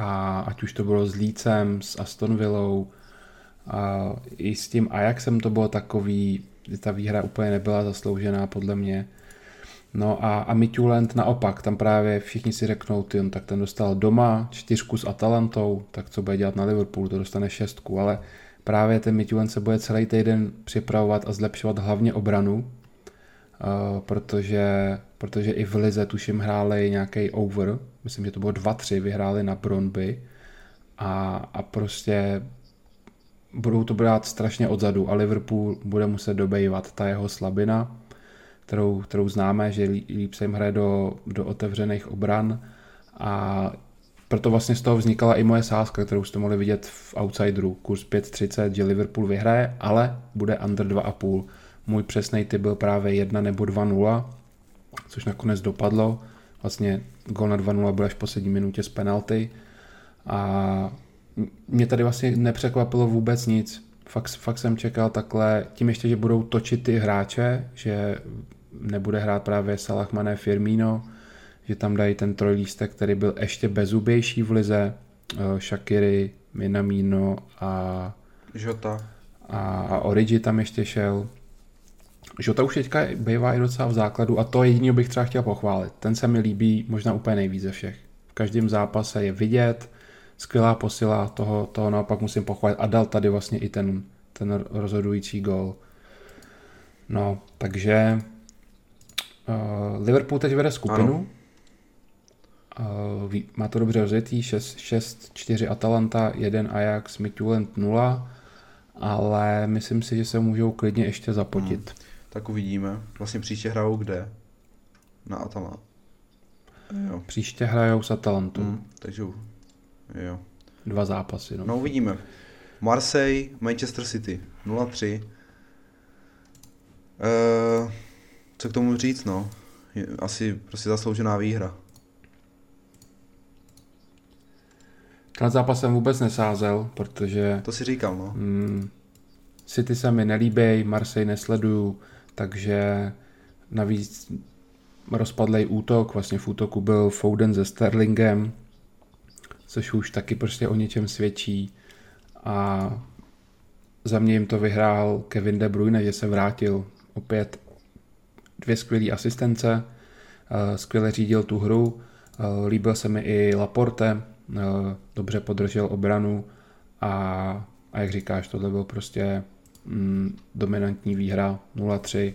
A ať už to bylo s Lícem, s Aston Villou, a i s tím Ajaxem to bylo takový, ta výhra úplně nebyla zasloužená podle mě. No a, a Mitulent naopak, tam právě všichni si řeknou, ty, tak ten dostal doma čtyřku s Atalantou, tak co bude dělat na Liverpoolu, to dostane šestku, ale právě ten Mitulen se bude celý týden připravovat a zlepšovat hlavně obranu, protože, protože i v Lize tuším hráli nějaký over, myslím, že to bylo 2-3, vyhráli na Bronby a, a prostě budou to brát strašně odzadu a Liverpool bude muset dobejvat. Ta jeho slabina, kterou, kterou známe, že líp se jim hraje do, do otevřených obran. A proto vlastně z toho vznikala i moje sázka, kterou jste mohli vidět v Outsideru, kurz 5.30, že Liverpool vyhraje, ale bude under 2,5. Můj přesný typ byl právě 1 nebo 2-0, což nakonec dopadlo. Vlastně gol na 2-0 byl až v poslední minutě z penalty. A mě tady vlastně nepřekvapilo vůbec nic. Fakt, fakt jsem čekal takhle, tím ještě, že budou točit ty hráče, že nebude hrát právě Salah Mané Firmino, že tam dají ten trojlístek, který byl ještě bezubější v lize, eh, Shakiri, Minamino a Žota. A, a Origi tam ještě šel. Žota už teďka bývá i docela v základu a to jediný bych třeba chtěl pochválit. Ten se mi líbí možná úplně nejvíc ze všech. V každém zápase je vidět, skvělá posila, toho, toho naopak musím pochválit a dal tady vlastně i ten, ten rozhodující gol. No, takže uh, Liverpool teď vede skupinu. Ano. Uh, má to dobře rozjetý, 6-4 Atalanta, 1 Ajax, Midtjylland 0, ale myslím si, že se můžou klidně ještě zapotit. Hmm. Tak uvidíme. Vlastně příště hrajou kde? Na Atalanta. Jo. Příště hrajou s Atalantou. Hmm, takže jo. Dva zápasy. No. no uvidíme. Marseille, Manchester City 0-3. Uh, eh, co k tomu říct, no? Asi prostě zasloužená výhra. Na zápas jsem vůbec nesázel, protože... To si říkal, no. Mm, City se mi nelíbí, Marseille nesleduju, takže navíc rozpadlej útok, vlastně v útoku byl Foden se Sterlingem, což už taky prostě o něčem svědčí. A za mě jim to vyhrál Kevin De Bruyne, že se vrátil opět dvě skvělé asistence, eh, skvěle řídil tu hru, eh, líbil se mi i Laporte, eh, dobře podržel obranu a, a jak říkáš, tohle byl prostě mm, dominantní výhra 0-3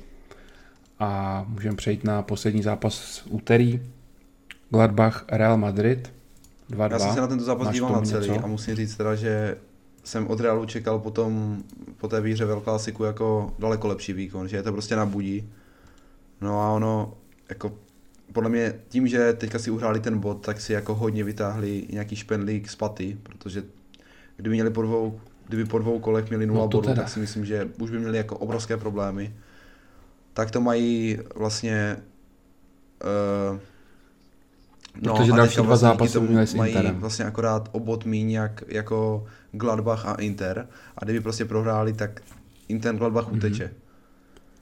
a můžeme přejít na poslední zápas z úterý. Gladbach Real Madrid 2-2. Já jsem se na tento zápas díval na celý něco? a musím říct teda, že jsem od Realu čekal potom po té výhře Klasiku jako daleko lepší výkon, že je to prostě na budí. No a ono, jako podle mě tím, že teďka si uhráli ten bod, tak si jako hodně vytáhli nějaký špendlík z paty, protože kdyby měli po dvou, kdyby po dvou kolech měli nula no bodů, tak si myslím, že už by měli jako obrovské problémy. Tak to mají vlastně uh, No, Protože další dva vlastně zápasy měli s mají Interem. vlastně akorát obot míň jak, jako Gladbach a Inter a kdyby prostě prohráli, tak Inter Gladbach mm-hmm. uteče.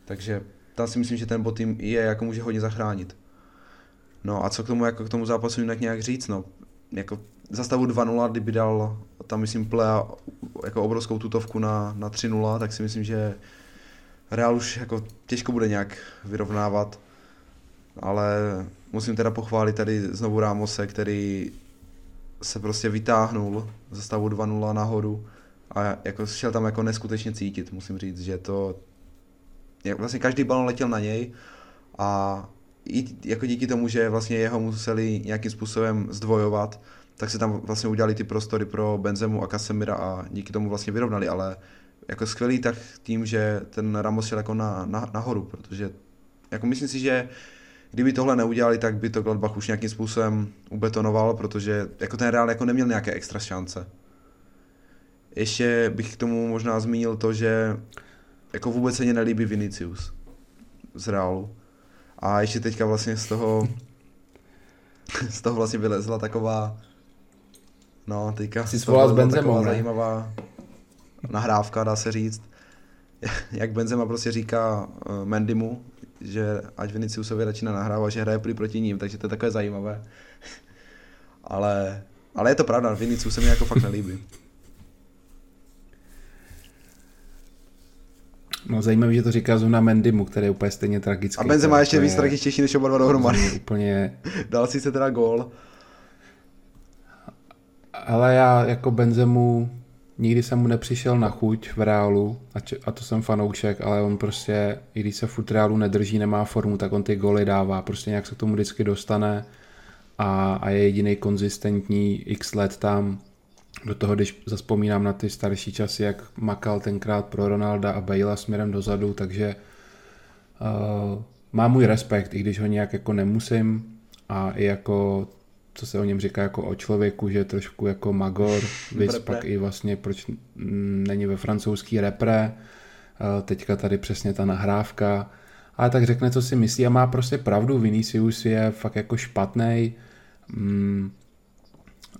Takže tam si myslím, že ten bot tým je, jako může hodně zachránit. No a co k tomu, jako k tomu zápasu jinak nějak říct, no. Jako za stavu 2-0, kdyby dal tam myslím Plea jako obrovskou tutovku na, na 3-0, tak si myslím, že Real už jako těžko bude nějak vyrovnávat, ale musím teda pochválit tady znovu Rámose, který se prostě vytáhnul ze stavu 2-0 nahoru a jako šel tam jako neskutečně cítit, musím říct, že to vlastně každý balon letěl na něj a i jako díky tomu, že vlastně jeho museli nějakým způsobem zdvojovat, tak se tam vlastně udělali ty prostory pro Benzemu a Casemira a díky tomu vlastně vyrovnali, ale jako skvělý tak tím, že ten Ramos šel jako na, na, nahoru, protože jako myslím si, že kdyby tohle neudělali, tak by to Gladbach už nějakým způsobem ubetonoval, protože jako ten Real jako neměl nějaké extra šance. Ještě bych k tomu možná zmínil to, že jako vůbec se mě nelíbí Vinicius z Realu. A ještě teďka vlastně z toho z toho vlastně vylezla taková no teďka si svolal s Benzemou, zajímavá nahrávka, dá se říct. Jak Benzema prostě říká uh, Mendimu, že ať Viniciusovi radši nenahrává, že hraje prý proti ním, takže to je takové zajímavé. ale, ale je to pravda, Vinicius se mi jako fakt nelíbí. No zajímavé, že to říká Zuna Mendimu, který je úplně stejně tragický. A Benzema ještě víc tragičtější než oba dva dohromady. Úplně... Dal si se teda gól. Ale já jako Benzemu nikdy jsem mu nepřišel na chuť v reálu, a, č- a to jsem fanoušek, ale on prostě, i když se furt reálu nedrží, nemá formu, tak on ty goly dává, prostě nějak se k tomu vždycky dostane a, a je jediný konzistentní x let tam. Do toho, když zaspomínám na ty starší časy, jak makal tenkrát pro Ronalda a Bale směrem dozadu, takže uh, má můj respekt, i když ho nějak jako nemusím a i jako co se o něm říká jako o člověku, že je trošku jako magor, víc pak i vlastně proč není ve francouzský repre, teďka tady přesně ta nahrávka, ale tak řekne, co si myslí a má prostě pravdu, Vinicius je fakt jako špatný. Mm,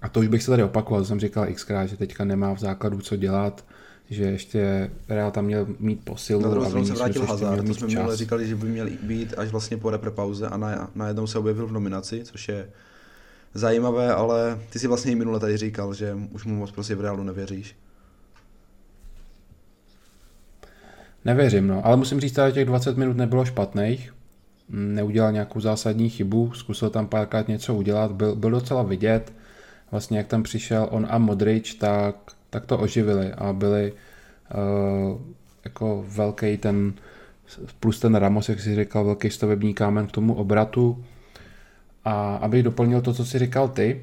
a to už bych se tady opakoval, jsem říkal xkrát, že teďka nemá v základu co dělat, že ještě Real tam měl mít posilu. Na druhou stranu se vrátil Hazard, to jsme minule říkali, že by měl být až vlastně po repre pauze a na, najednou se objevil v nominaci, což je zajímavé, ale ty si vlastně i minule tady říkal, že už mu moc prostě v reálu nevěříš. Nevěřím, no. Ale musím říct, že těch 20 minut nebylo špatných. Neudělal nějakou zásadní chybu, zkusil tam párkrát něco udělat, byl, byl docela vidět. Vlastně jak tam přišel on a Modrič, tak, tak to oživili a byli uh, jako velký ten, plus ten Ramos, jak si říkal, velký stavební kámen k tomu obratu. A abych doplnil to, co si říkal ty,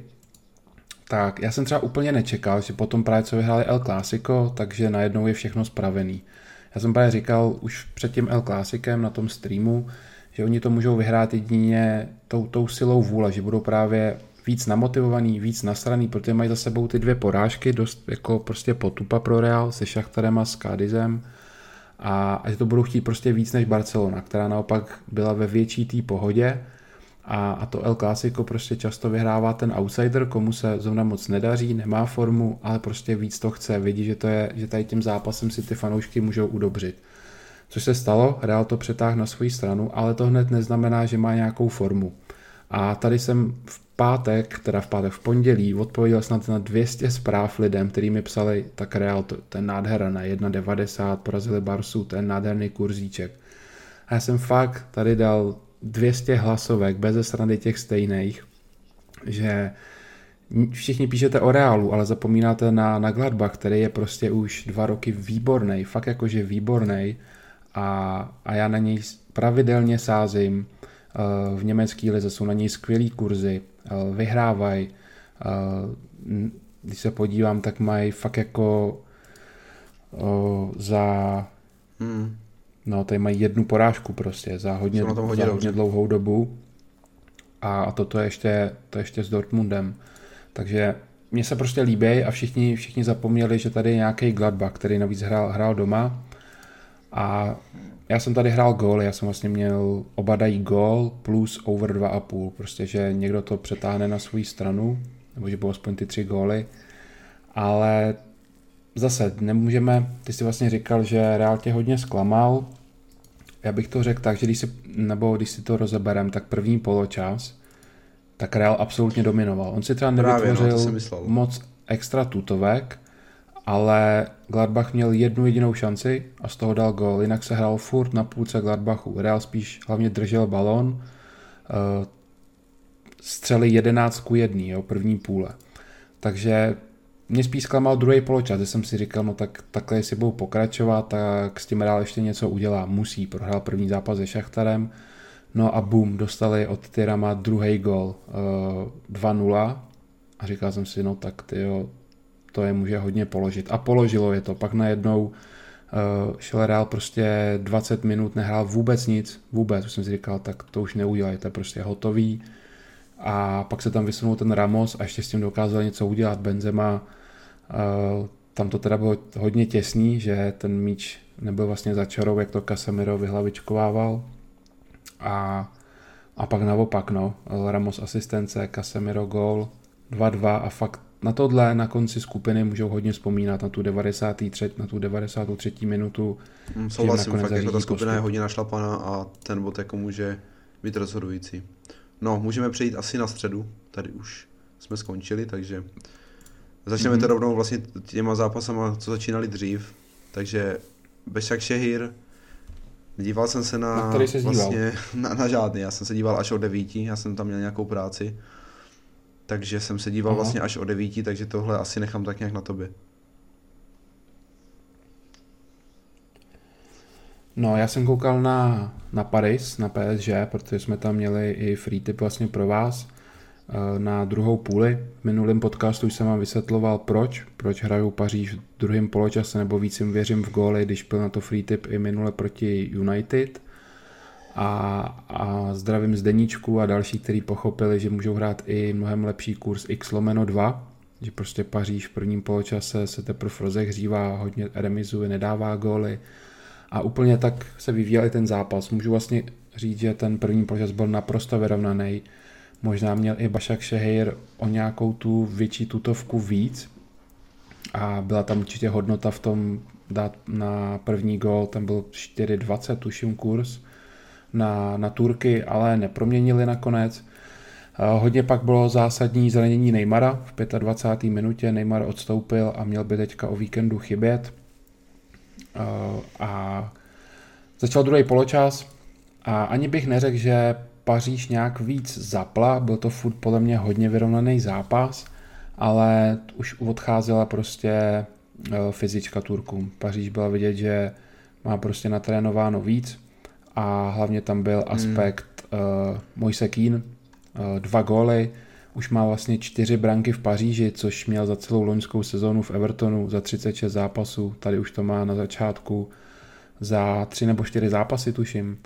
tak já jsem třeba úplně nečekal, že potom právě co vyhráli El Clásico, takže najednou je všechno spravený. Já jsem právě říkal už před tím El Clásicem na tom streamu, že oni to můžou vyhrát jedině tou, tou silou vůle, že budou právě víc namotivovaný, víc nasraný, protože mají za sebou ty dvě porážky, dost jako prostě potupa pro Real se Šachtarem a s Kádizem a, a že to budou chtít prostě víc než Barcelona, která naopak byla ve větší té pohodě a, a to El Clásico prostě často vyhrává ten outsider, komu se zrovna moc nedaří, nemá formu, ale prostě víc to chce, vidí, že, to je, že tady tím zápasem si ty fanoušky můžou udobřit. Což se stalo, Real to přetáhl na svoji stranu, ale to hned neznamená, že má nějakou formu. A tady jsem v pátek, teda v pátek v pondělí, odpověděl snad na 200 zpráv lidem, který mi psali, tak Real, to, ten nádhera na 1,90, porazili Barsu, ten nádherný kurzíček. A já jsem fakt tady dal 200 hlasovek bez strany těch stejných, že všichni píšete o Reálu, ale zapomínáte na, na Gladbach, který je prostě už dva roky výborný, fakt jakože výborný a, a já na něj pravidelně sázím. Eh, v německé lize jsou na něj skvělý kurzy, eh, vyhrávají. Eh, když se podívám, tak mají fakt jako za... Hmm. No, tady mají jednu porážku prostě za hodně, hodně, za hodně dlouhou dobu. A, a toto je ještě, to ještě s Dortmundem. Takže mně se prostě líbí a všichni, všichni zapomněli, že tady je nějaký Gladbach, který navíc hrál, hrál doma. A já jsem tady hrál gól, já jsem vlastně měl oba dají gól plus over 2,5, prostě, že někdo to přetáhne na svou stranu, nebo že budou aspoň ty tři góly, ale zase nemůžeme, ty jsi vlastně říkal, že Real tě hodně zklamal, já bych to řekl tak, že když si, nebo když si to rozeberem, tak první poločas, tak Real absolutně dominoval. On si třeba nevytvořil Právě, no, moc extra tutovek, ale Gladbach měl jednu jedinou šanci a z toho dal gol. Jinak se hrál furt na půlce Gladbachu. Real spíš hlavně držel balon, eh, střely 11 ku 1, jo, první půle. Takže mě spíš zklamal druhý poločas, kde jsem si říkal, no tak takhle jestli budou pokračovat, tak s tím Real ještě něco udělá. Musí, prohrál první zápas se Šachtarem, no a bum, dostali od Tyrama druhý gol, uh, eh, 2-0 a říkal jsem si, no tak ty to je může hodně položit. A položilo je to. Pak najednou uh, šel Real prostě 20 minut, nehrál vůbec nic, vůbec. Už jsem si říkal, tak to už je prostě hotový. A pak se tam vysunul ten Ramos a ještě s tím dokázal něco udělat. Benzema, uh, tam to teda bylo hodně těsný, že ten míč nebyl vlastně za čarou, jak to Casemiro vyhlavičkovával. A, a pak naopak, no, Ramos asistence, Casemiro gol, 2-2 a fakt na tohle na konci skupiny můžou hodně vzpomínat na tu 93, na tu 93. minutu. Mm, souhlasím, fakt jako ta skupina postup. je hodně našlapaná a ten bod jako může být rozhodující. No, můžeme přejít asi na středu, tady už jsme skončili, takže začneme mm-hmm. to rovnou vlastně těma zápasama, co začínali dřív. Takže Bešak Šehir, díval jsem se na, na se vlastně, na, na žádný, já jsem se díval až o devíti, já jsem tam měl nějakou práci takže jsem se díval Aha. vlastně až o devíti, takže tohle asi nechám tak nějak na tobě. No, já jsem koukal na, na Paris, na PSG, protože jsme tam měli i free tip vlastně pro vás eh, na druhou půli. V minulém podcastu jsem vám vysvětloval, proč, proč hrajou Paříž v druhém poločase, nebo víc jim věřím v góly, když byl na to free tip i minule proti United a, a zdravím Zdeníčku a další, kteří pochopili, že můžou hrát i mnohem lepší kurz X lomeno 2, že prostě Paříž v prvním poločase se teprve rozehřívá, hodně remizuje, nedává góly a úplně tak se vyvíjel i ten zápas. Můžu vlastně říct, že ten první poločas byl naprosto vyrovnaný. Možná měl i Bašak Šehejr o nějakou tu větší tutovku víc a byla tam určitě hodnota v tom dát na první gól, tam byl 4,20 tuším kurz, na, na Turky, ale neproměnili nakonec. Hodně pak bylo zásadní zranění Neymara v 25. minutě. Neymar odstoupil a měl by teďka o víkendu chybět. A začal druhý poločas a ani bych neřekl, že Paříž nějak víc zapla, byl to furt podle mě hodně vyrovnaný zápas, ale už odcházela prostě e, fyzička Turkům. Paříž byla vidět, že má prostě natrénováno víc, a hlavně tam byl hmm. aspekt hmm. uh, Moise Keane, uh, dva góly, už má vlastně čtyři branky v Paříži, což měl za celou loňskou sezónu v Evertonu za 36 zápasů, tady už to má na začátku za tři nebo čtyři zápasy, tuším.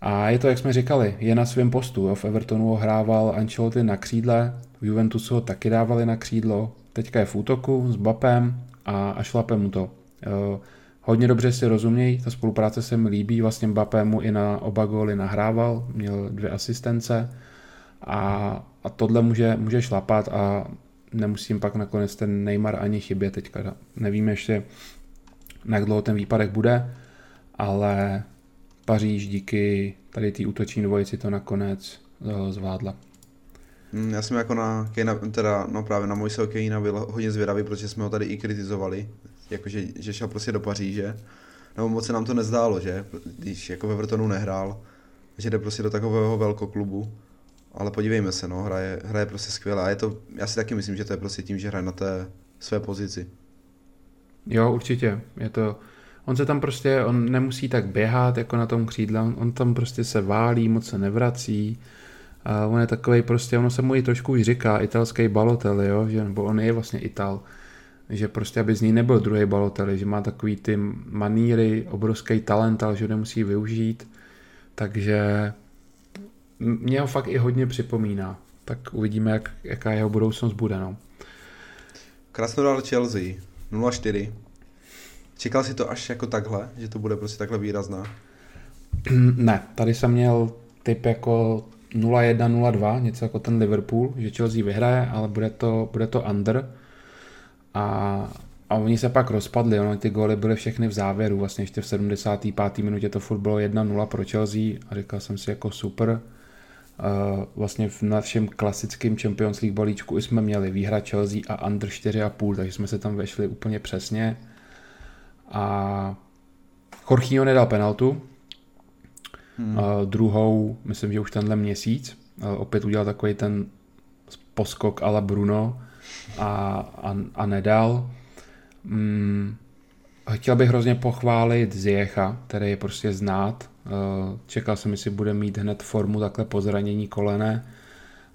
A je to, jak jsme říkali, je na svém postu. V Evertonu ho hrával Ancelotti na křídle, v Juventusu ho taky dávali na křídlo, teďka je v útoku s Bapem a, a šlape mu to. Hodně dobře si rozumějí, ta spolupráce se mi líbí, vlastně Mbappé mu i na oba góly nahrával, měl dvě asistence a, a tohle může, může šlapat a nemusím pak nakonec ten Neymar ani chybět teďka. Nevím ještě, na jak dlouho ten výpadek bude, ale Paříž díky tady té útoční dvojici to nakonec zvládla. Mm, já jsem jako na Kejna, teda no právě na Moiseho Kejna byl hodně zvědavý, protože jsme ho tady i kritizovali, jakože že šel prostě do Paříže. Nebo moc se nám to nezdálo, že? Když jako ve Vrtonu nehrál, že jde prostě do takového velkoklubu. Ale podívejme se, no, hraje, hraje prostě skvěle. A je to, já si taky myslím, že to je prostě tím, že hraje na té své pozici. Jo, určitě. Je to, on se tam prostě, on nemusí tak běhat jako na tom křídle, on, on tam prostě se válí, moc se nevrací. A on je takový prostě, ono se mu i trošku už říká, italský balotel, jo, že, nebo on je vlastně Ital, že prostě, aby z ní nebyl druhý balotel, že má takový ty maníry, obrovský talent, ale že ho nemusí využít, takže mě ho fakt i hodně připomíná. Tak uvidíme, jak, jaká jeho budoucnost bude, no. Krasnodar Chelsea 0-4. Čekal si to až jako takhle, že to bude prostě takhle výrazná? Ne, tady jsem měl typ jako 0-1-0-2, něco jako ten Liverpool, že Chelsea vyhraje, ale bude to, bude to under. A, a oni se pak rozpadli, ono, ty góly byly všechny v závěru, vlastně ještě v 75. minutě to furt bylo 1-0 pro Chelsea a říkal jsem si jako super. Vlastně v našem klasickém Champions League balíčku jsme měli výhra Chelsea a under 4,5, takže jsme se tam vešli úplně přesně. A Jorginho nedal penaltu, Hmm. Uh, druhou, myslím, že už tenhle měsíc, opět udělal takový ten poskok ala Bruno a, a, a nedal. Hmm. chtěl bych hrozně pochválit Ziecha, který je prostě znát. Uh, čekal jsem, jestli bude mít hned formu takhle po zranění kolene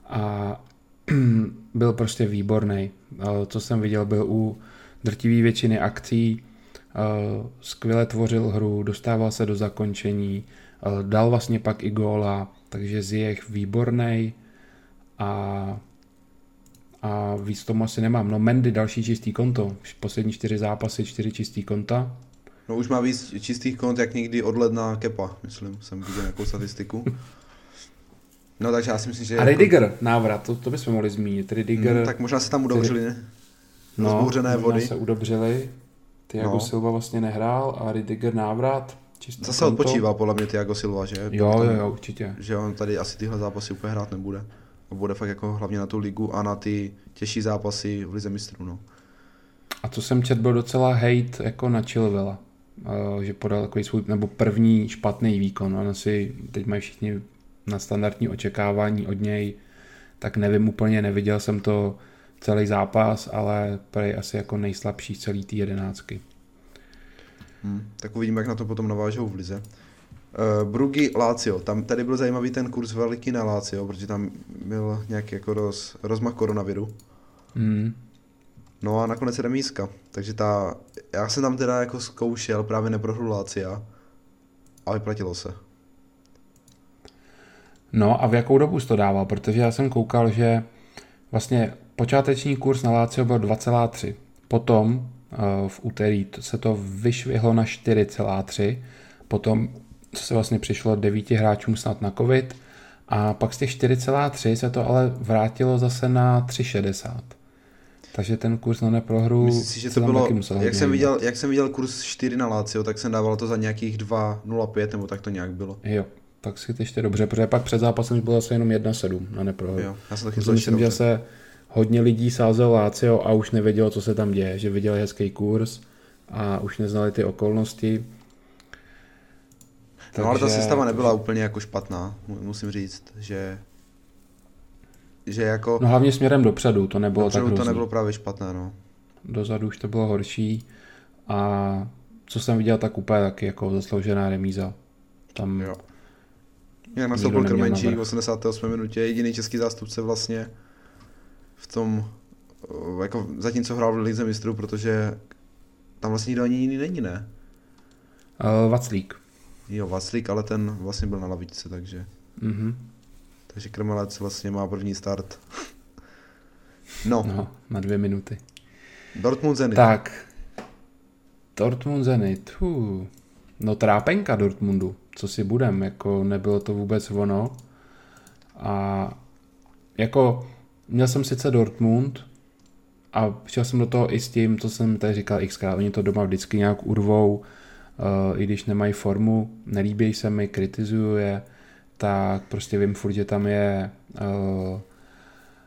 a byl prostě výborný. Uh, co jsem viděl, byl u drtivé většiny akcí, uh, skvěle tvořil hru, dostával se do zakončení, Eh, dal vlastně pak i góla, takže Ziyech výborný a, a víc tomu asi nemám. No Mendy další čistý konto, poslední čtyři zápasy, čtyři čistý konta. No už má víc čistých kont, jak někdy od ledna Kepa, myslím, jsem viděl nějakou statistiku. No takže já si myslím, že... A Ridiger, jako... návrat, to, to bychom mohli zmínit. Ridiger... No, tak možná se tam udobřili, ne? No, Rozbouřené vody. se udobřili. Thiago no. Silva vlastně nehrál a Ridiger návrat. Čistý Zase konto. odpočívá podle mě Thiago Silva, že? Jo, jo, jo, určitě. Že on tady asi tyhle zápasy úplně hrát nebude. A bude fakt jako hlavně na tu ligu a na ty těžší zápasy v lize mistrů, no. A co jsem četl, byl docela hate jako na Chilvela, že podal takový svůj, nebo první špatný výkon. On asi teď mají všichni na standardní očekávání od něj, tak nevím úplně, neviděl jsem to celý zápas, ale prej asi jako nejslabší celý té jedenáctky. Hmm. Tak uvidíme, jak na to potom navážou v lize. Uh, Brugy Lazio, tam tady byl zajímavý ten kurz veliký na Lazio, protože tam byl nějaký jako roz, rozmach koronaviru. Hmm. No a nakonec remízka, takže ta, já jsem tam teda jako zkoušel právě neprohru Lazia a vyplatilo se. No a v jakou dobu jsi to dával, protože já jsem koukal, že vlastně počáteční kurz na Lazio byl 2,3. Potom Eh, v úterý se to vyšvihlo na 4,3, potom se vlastně přišlo devíti hráčům snad na covid a pak z těch 4,3 se to ale vrátilo zase na 3,60. Takže ten kurz na neprohru Myslím si, že to bylo, jak jsem, viděl, jak jsem viděl kurz 4 na Lazio, tak jsem dával to za nějakých 2,05 nebo tak to nějak bylo. Jo, tak si to ještě dobře, protože pak před zápasem bylo zase jenom 1,7 na neprohru. Jo, já jsem to chytil Myslím, že se hodně lidí sázel Lácio a už nevědělo, co se tam děje, že viděli hezký kurz a už neznali ty okolnosti. Takže... No ale ta sestava nebyla úplně jako špatná, musím říct, že že jako... No hlavně směrem dopředu, to nebylo dopředu tak hrozný. to nebylo právě špatné, no. Dozadu už to bylo horší a co jsem viděl, tak úplně taky jako zasloužená remíza. Tam jo. Jak nastoupil Krmenčík v 88. minutě, jediný český zástupce vlastně v tom, eh, jako zatímco hrál v Lize mistrů, protože tam vlastně nikdo ani jiný není, ne? Uh, Vaclík. Jo, Vaclík, ale ten vlastně byl na lavičce, takže... Mm-hmm. Takže Krmelec vlastně má první start. no. no. na dvě minuty. Dortmund Zenit. Tak. Dortmund Zenit. Uh. No trápenka Dortmundu. Co si budem, jako nebylo to vůbec ono. A jako měl jsem sice Dortmund a šel jsem do toho i s tím, co jsem tady říkal xkrát, oni to doma vždycky nějak urvou, uh, i když nemají formu, nelíbí se mi, kritizuju je, tak prostě vím furt, že tam je uh,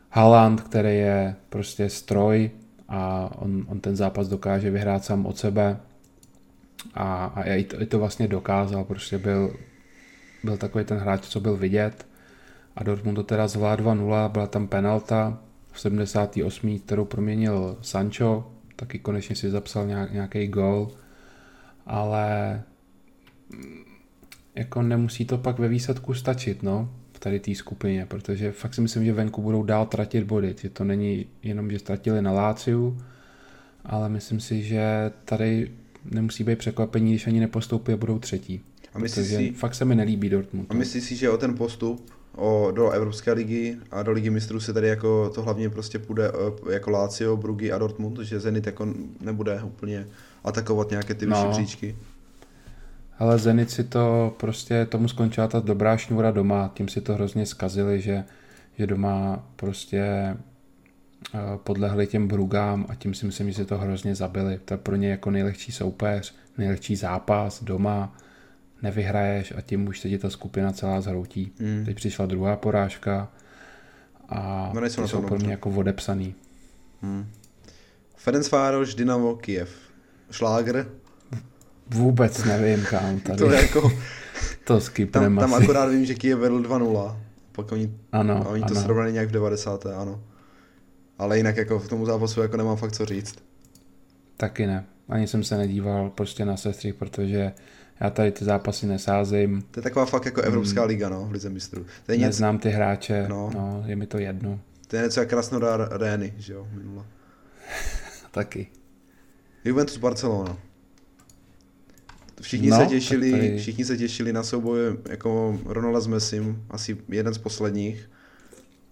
Haaland, který je prostě stroj a on, on ten zápas dokáže vyhrát sám od sebe a, a i, to, i to vlastně dokázal, prostě byl, byl takový ten hráč, co byl vidět a Dortmund to teda zvládl 2-0, byla tam penalta v 78. kterou proměnil Sancho, taky konečně si zapsal nějaký gol, ale jako nemusí to pak ve výsledku stačit, no, v tady té skupině, protože fakt si myslím, že venku budou dál tratit body, že to není jenom, že ztratili na Láciu, ale myslím si, že tady nemusí být překvapení, když ani nepostoupí a budou třetí. A myslíš si, fakt se mi nelíbí Dortmund. A myslíš si, že o ten postup o, do Evropské ligy a do ligy mistrů se tady jako to hlavně prostě půjde eh, jako Lazio, Brugy a Dortmund, že Zenit jako nebude úplně atakovat nějaké ty vyšší no. příčky? Ale Zenit si to prostě, tomu skončila ta dobrá šňůra doma, tím si to hrozně zkazili, že, že doma prostě eh, podlehli těm Brugám a tím si myslím, že si to hrozně zabili. To je pro ně jako nejlehčí soupeř, nejlehčí zápas doma, nevyhraješ a tím už se ti ta skupina celá zhroutí. Mm. Teď přišla druhá porážka a no, ty jsou pro mě jako odepsaný. Mm. Ferencvároš, Dynamo, Kiev. Šláger? Vůbec nevím, kam tady. to jako... to skipnem tam, tam akorát vím, že Kiev vedl 2-0. Pak oni, ano, oni to ano. srovnali nějak v 90. ano. Ale jinak jako v tomu zápasu jako nemám fakt co říct. Taky ne. Ani jsem se nedíval prostě na sestry, protože já tady ty zápasy nesázím. To je taková fakt jako Evropská hmm. liga, no, v Lize mistrů. To je něco... Neznám ty hráče, no. no. je mi to jedno. To je něco jak Krasnodar Rény, že jo, minule. Taky. Juventus Barcelona. Všichni, no, se těšili, tady... všichni se těšili na souboj jako Ronalda s Messim, asi jeden z posledních.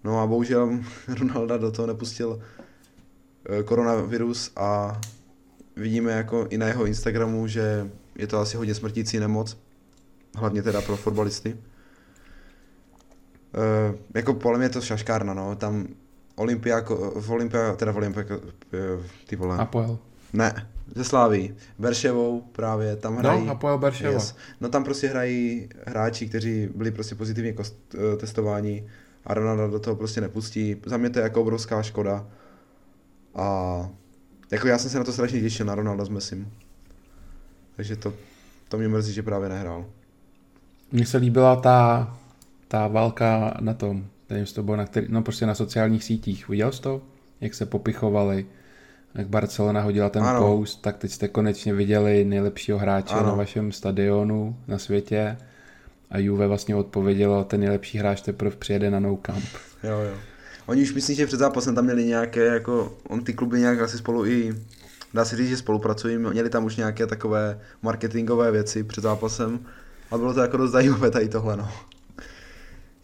No a bohužel Ronalda do toho nepustil eh, koronavirus a vidíme jako i na jeho Instagramu, že je to asi hodně smrtící nemoc, hlavně teda pro fotbalisty. E, jako podle mě je to šaškárna, no, tam Olympia, v Olympia, teda v Olympia, eh, ty vole. Apoel. Ne, ze Sláví. Berševou právě, tam no, hrají. No, Apoel Berševa. Yes. No tam prostě hrají hráči, kteří byli prostě pozitivně kost, eh, testováni a Ronaldo do toho prostě nepustí. Za mě to je jako obrovská škoda. A jako já jsem se na to strašně těšil, na Ronaldo s Messim. Takže to, to mě mrzí, že právě nehrál. Mně se líbila ta, ta válka na tom, nevím, to bylo na který, no prostě na sociálních sítích. Viděl jsi to? Jak se popichovali, jak Barcelona hodila ten ano. post, tak teď jste konečně viděli nejlepšího hráče ano. na vašem stadionu na světě a Juve vlastně odpovědělo, ten nejlepší hráč teprve přijede na Nou Camp. Jo, jo. Oni už myslím, že před zápasem tam měli nějaké, jako on ty kluby nějak asi spolu i dá se říct, že spolupracují, měli tam už nějaké takové marketingové věci před zápasem a bylo to jako dost zajímavé tady tohle, no.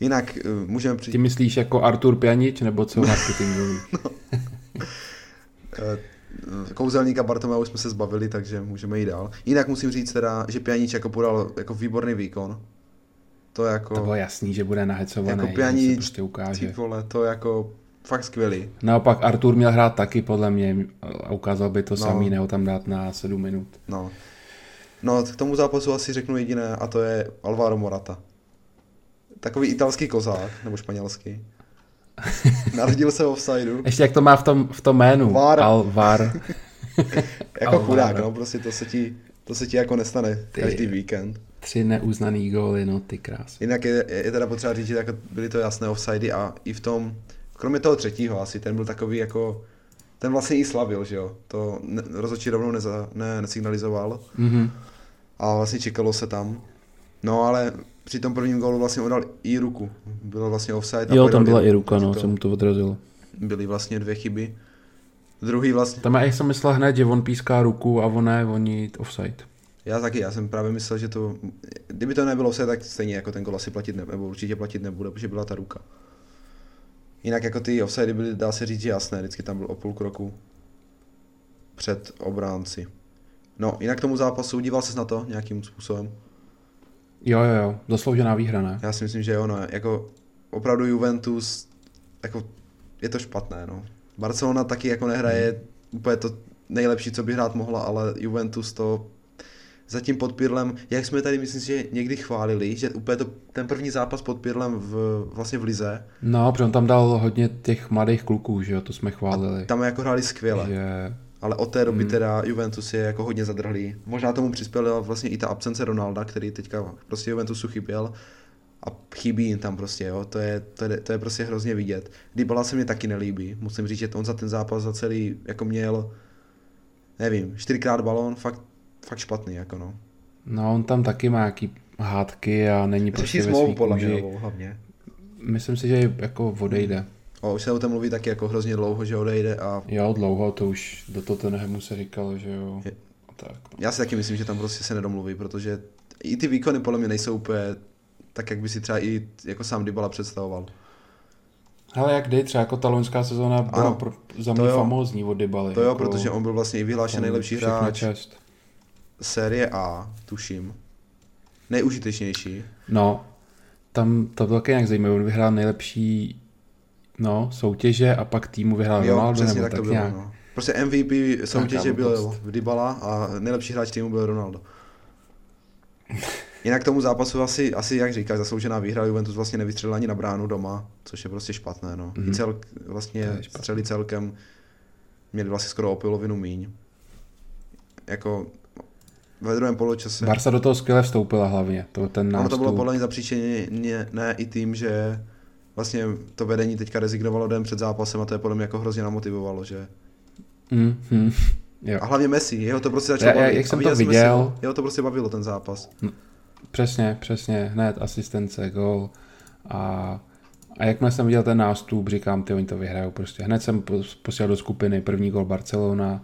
Jinak uh, můžeme přijít... Ty myslíš jako Artur Pianič, nebo co marketingový? no. Eh, kouzelníka Bartomeu jsme se zbavili, takže můžeme jít dál. Jinak musím říct teda, že Pianič jako podal jako výborný výkon. To jako... To bylo jasný, že bude nahecovaný, jako Pianič, se prostě ukáže. Vole, to jako fakt skvělý. Naopak Artur měl hrát taky podle mě a ukázal by to no. samý, neho tam dát na 7 minut. No. No, k tomu zápasu asi řeknu jediné a to je Alvaro Morata. Takový italský kozák, nebo španělský. Narodil se offsideu. Ještě jak to má v tom, v tom jménu. Var. Alvar. jako chudák, no, prostě to se ti, to se ti jako nestane ty, každý víkend. Tři neuznaný góly, no ty krás. Jinak je, je teda potřeba říct, že jako byly to jasné offsidy a i v tom kromě toho třetího asi, ten byl takový jako, ten vlastně i slavil, že jo, to ne, rozhodčí rovnou neza, ne, nesignalizoval mm-hmm. a vlastně čekalo se tam. No ale při tom prvním gólu vlastně udal i ruku, bylo vlastně offside. Jo, tam byla i ruka, no, se mu to odrazilo. Byly vlastně dvě chyby. Druhý vlastně. Tam já jsem myslel hned, že on píská ruku a on ne, oni offside. Já taky, já jsem právě myslel, že to, kdyby to nebylo offside, tak stejně jako ten gol asi platit nebude, nebo určitě platit nebude, protože byla ta ruka. Jinak jako ty offside byly, dá se říct, že jasné, vždycky tam byl o půl kroku před obránci. No, jinak k tomu zápasu, díval ses na to nějakým způsobem? Jo, jo, jo, zasloužená výhra, ne? Já si myslím, že jo, no, jako opravdu Juventus, jako je to špatné, no. Barcelona taky jako nehraje hmm. úplně to nejlepší, co by hrát mohla, ale Juventus to za tím pod Pirlem, jak jsme tady myslím, že někdy chválili, že úplně to, ten první zápas pod Pirlem v, vlastně v Lize. No, protože on tam dal hodně těch mladých kluků, že jo, to jsme chválili. A tam jako hráli skvěle. Že... Ale od té doby hmm. teda Juventus je jako hodně zadrhlý. Možná tomu přispěla vlastně i ta absence Ronalda, který teďka prostě Juventusu chyběl a chybí jim tam prostě, jo, to je, to je, to je prostě hrozně vidět. Dybala se mi taky nelíbí, musím říct, že on za ten zápas za celý, jako měl, nevím, čtyřikrát balón, fakt, fakt špatný, jako no. No, on tam taky má nějaký hádky a není prostě ve svý podle mě, hlavně. Myslím si, že jako odejde. O, už se o tom mluví taky jako hrozně dlouho, že odejde a... Jo, dlouho, to už do Tottenhamu se říkalo, že jo. Je... Tak, no. Já si taky myslím, že tam prostě se nedomluví, protože i ty výkony podle mě nejsou úplně tak, jak by si třeba i jako sám Dybala představoval. Ale jak dej, třeba jako ta loňská sezóna byla ano, pro, za mě famózní od Dybaly. To jo, jako, protože on byl vlastně i vyhlášen nejlepší hráč čest. série A, tuším. Nejužitečnější. No, tam to bylo taky nějak zajímavé, on vyhrál nejlepší no, soutěže a pak týmu vyhrál jo, Ronaldo, nebo tak, tak to bylo, nějak. No. Prostě MVP soutěže byl Dybala a nejlepší hráč týmu byl Ronaldo. Jinak tomu zápasu asi, asi jak říkáš, zasloužená výhra Juventus vlastně nevystřelil ani na bránu doma, což je prostě špatné. No. Mm-hmm. Cel, vlastně střeli celkem měli vlastně skoro o polovinu míň. Jako ve druhém poločase. Barca do toho skvěle vstoupila hlavně. To, ten nástup. Ono to bylo podle mě zapříčeně ne i tím, že vlastně to vedení teďka rezignovalo den před zápasem a to je podle mě jako hrozně namotivovalo, že mm-hmm. Jo. A hlavně Messi, jeho to prostě začalo bavit. Jak jsem to viděl. Messi, jeho to prostě bavilo ten zápas. No, přesně, přesně, hned asistence, gol a a jakmile jsem viděl ten nástup, říkám, ty oni to vyhrajou prostě. Hned jsem posílal do skupiny, první gol Barcelona,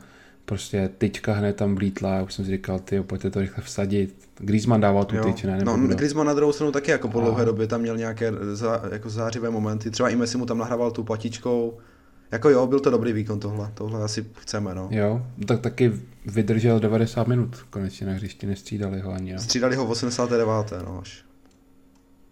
prostě tyčka hned tam vlítla, už jsem si říkal, ty pojďte to rychle vsadit. Griezmann dával tu tyč, ne? no, kdo? Griezmann na druhou stranu taky jako po dlouhé době tam měl nějaké zá, jako zářivé momenty, třeba i Messi mu tam nahrával tu patičkou, jako jo, byl to dobrý výkon tohle, tohle asi chceme, no. Jo, tak taky vydržel 90 minut konečně na hřišti, nestřídali ho ani. Jo. Střídali ho v 89. no až.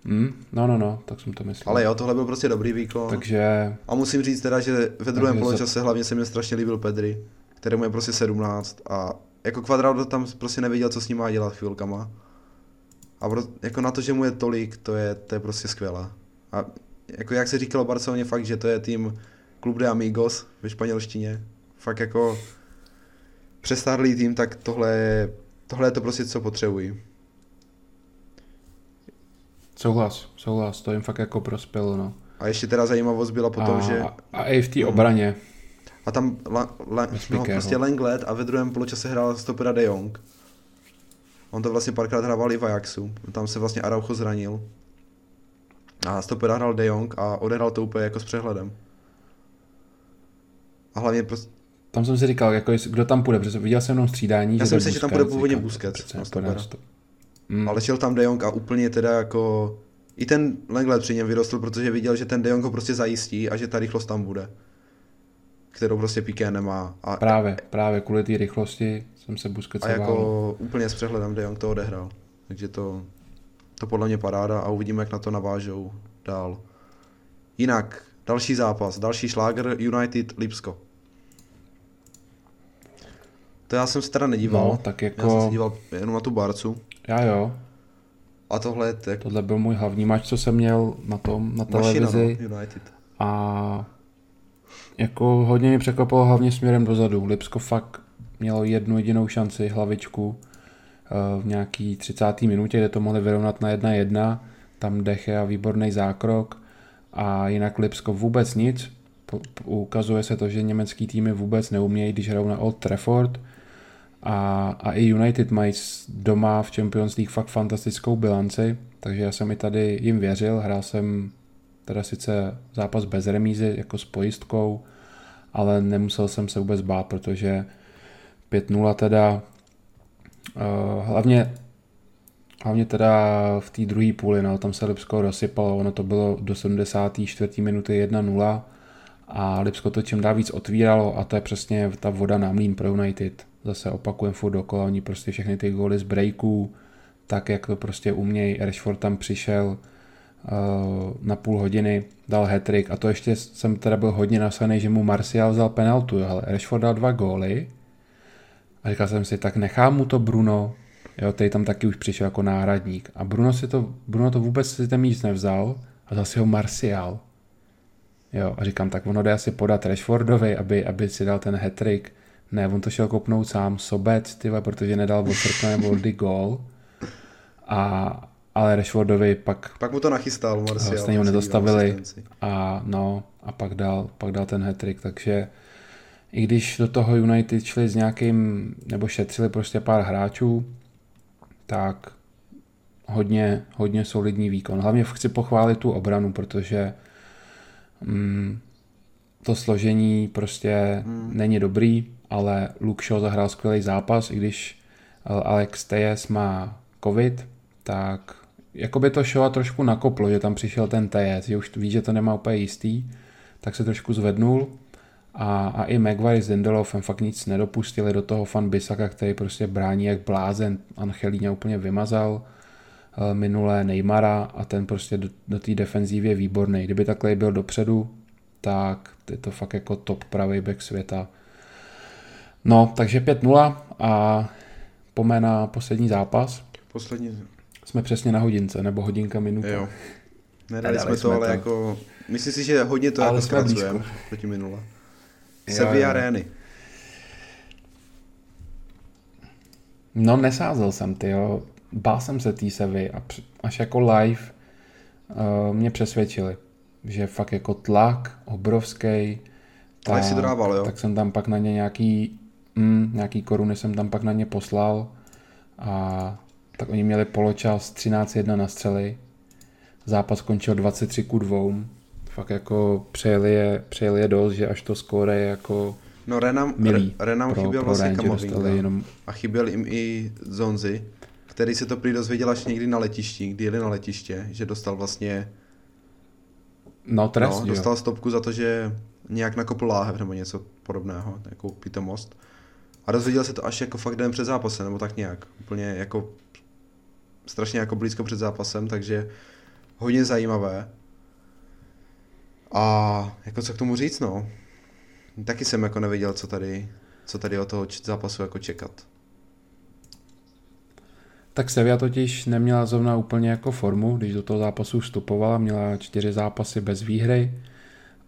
Mm, no, no, no, tak jsem to myslel. Ale jo, tohle byl prostě dobrý výkon. Takže... A musím říct teda, že ve druhém poločase za... hlavně se mi strašně líbil Pedri, kterému je prostě 17 a jako Quadrado tam prostě nevěděl, co s ním má dělat chvilkama. A pro, jako na to, že mu je tolik, to je, to je prostě skvělé. A jako jak se říkalo Barceloně fakt, že to je tým Club de Amigos ve španělštině. Fakt jako přestárlý tým, tak tohle je, tohle je to prostě, co potřebují. Souhlas, souhlas, to jim fakt jako prospělo, no. A ještě teda zajímavost byla potom, a, že... A i v té obraně. A tam la, la, no, prostě Lenglet a ve druhém poločase hrál stopera De Jong. On to vlastně párkrát hrával i v Ajaxu. Tam se vlastně Araujo zranil. A stopera hrál De Jong a odehrál to úplně jako s přehledem. A hlavně prostě... Tam jsem si říkal, jako jest, kdo tam půjde, protože viděl jsem jenom střídání. Já jsem si že tam půjde původně Busquets. Mm. Ale šel tam De Jong a úplně teda jako... I ten Lenglet při něm vyrostl, protože viděl, že ten De Jong ho prostě zajistí a že ta rychlost tam bude. Kterou prostě Piqué nemá. A, právě, právě kvůli té rychlosti jsem se Busquets A jako úplně s přehledem De Jong to odehrál. Takže to, to podle mě paráda a uvidíme, jak na to navážou dál. Jinak, další zápas, další šláger United Lipsko. To já jsem se teda nedíval. No, tak jako... Já jsem se díval jenom na tu Barcu. Já jo. A tohle je tak... Tohle byl můj hlavní mač, co jsem měl na tom, na televizi. Mašina, no, United. A jako hodně mě překvapilo hlavně směrem dozadu. Lipsko fakt mělo jednu jedinou šanci, hlavičku, eh, v nějaký 30. minutě, kde to mohli vyrovnat na 1-1. Tam Deche a výborný zákrok. A jinak Lipsko vůbec nic. Ukazuje se to, že německý týmy vůbec neumějí, když hrajou na Old Trafford a, a i United mají doma v Champions League fakt fantastickou bilanci, takže já jsem i tady jim věřil, hrál jsem teda sice zápas bez remízy jako s pojistkou, ale nemusel jsem se vůbec bát, protože 5-0 teda uh, hlavně hlavně teda v té druhé půli, no, tam se Lipsko rozsypalo, ono to bylo do 74. minuty 1-0 a Lipsko to čím dál víc otvíralo a to je přesně ta voda na mlín pro United zase opakujeme furt dokola, oni prostě všechny ty góly z breaků, tak jak to prostě umějí, Rashford tam přišel na půl hodiny, dal hetrik a to ještě jsem teda byl hodně nasaný, že mu Martial vzal penaltu, ale Rashford dal dva góly a říkal jsem si, tak nechám mu to Bruno, jo, který tam taky už přišel jako náhradník. A Bruno, si to, Bruno to vůbec si ten míč nevzal a zase ho Martial. Jo, a říkám, tak ono jde asi podat Rashfordovi, aby, aby si dal ten hat-trick. Ne, on to šel kopnout sám, sobec, tyva, protože nedal od nebo Boldy gól. A, ale Rashfordovi pak... Pak mu to nachystal Martial. Stejně ho nedostavili a no, a pak dal, pak dal ten hat takže i když do toho United šli s nějakým, nebo šetřili prostě pár hráčů, tak hodně, hodně solidní výkon. Hlavně chci pochválit tu obranu, protože mm, to složení prostě hmm. není dobrý, ale Luke Shaw zahrál skvělý zápas, i když Alex Tejes má covid, tak jako by to Shaw trošku nakoplo, že tam přišel ten Tejes, že už ví, že to nemá úplně jistý, tak se trošku zvednul a, a i Maguire s Lindelofem fakt nic nedopustili do toho fan Bisaka, který prostě brání jak blázen. Angelíně úplně vymazal uh, minulé Neymara a ten prostě do, do té defenzívy je výborný. Kdyby takhle byl dopředu, tak je to fakt jako top pravý back světa. No, takže 5-0 a pome na poslední zápas. Poslední. Jsme přesně na hodince, nebo hodinka minuta. Jo. Nedali jsme to, jsme ale to. jako... Myslím si, že hodně to ale jako zkracujeme proti minule. Sevilla Rény. No nesázel jsem, ty jo. Bál jsem se té Sevy a až jako live uh, mě přesvědčili, že fakt jako tlak obrovský. Tak, si dodával, jo? Tak jsem tam pak na ně nějaký, mm, nějaký koruny jsem tam pak na ně poslal a tak oni měli poločas 13-1 na střely. Zápas končil 23 ku 2 fakt jako přejeli je, přejeli je dost, že až to skóre je jako No Renam, milý Renam pro, chyběl pro vlastně Kamavinga jenom... a chyběl jim i Zonzi, který se to prý dozvěděl až někdy na letišti, kdy jeli na letiště, že dostal vlastně No trest, no, dostal jo. stopku za to, že nějak nakopl láhev nebo něco podobného, jako pitomost. A dozvěděl se to až jako fakt den před zápasem, nebo tak nějak. Úplně jako strašně jako blízko před zápasem, takže hodně zajímavé. A jako co k tomu říct, no. Taky jsem jako nevěděl, co tady, co tady od toho zápasu jako čekat. Tak Sevilla totiž neměla zrovna úplně jako formu, když do toho zápasu vstupovala, měla čtyři zápasy bez výhry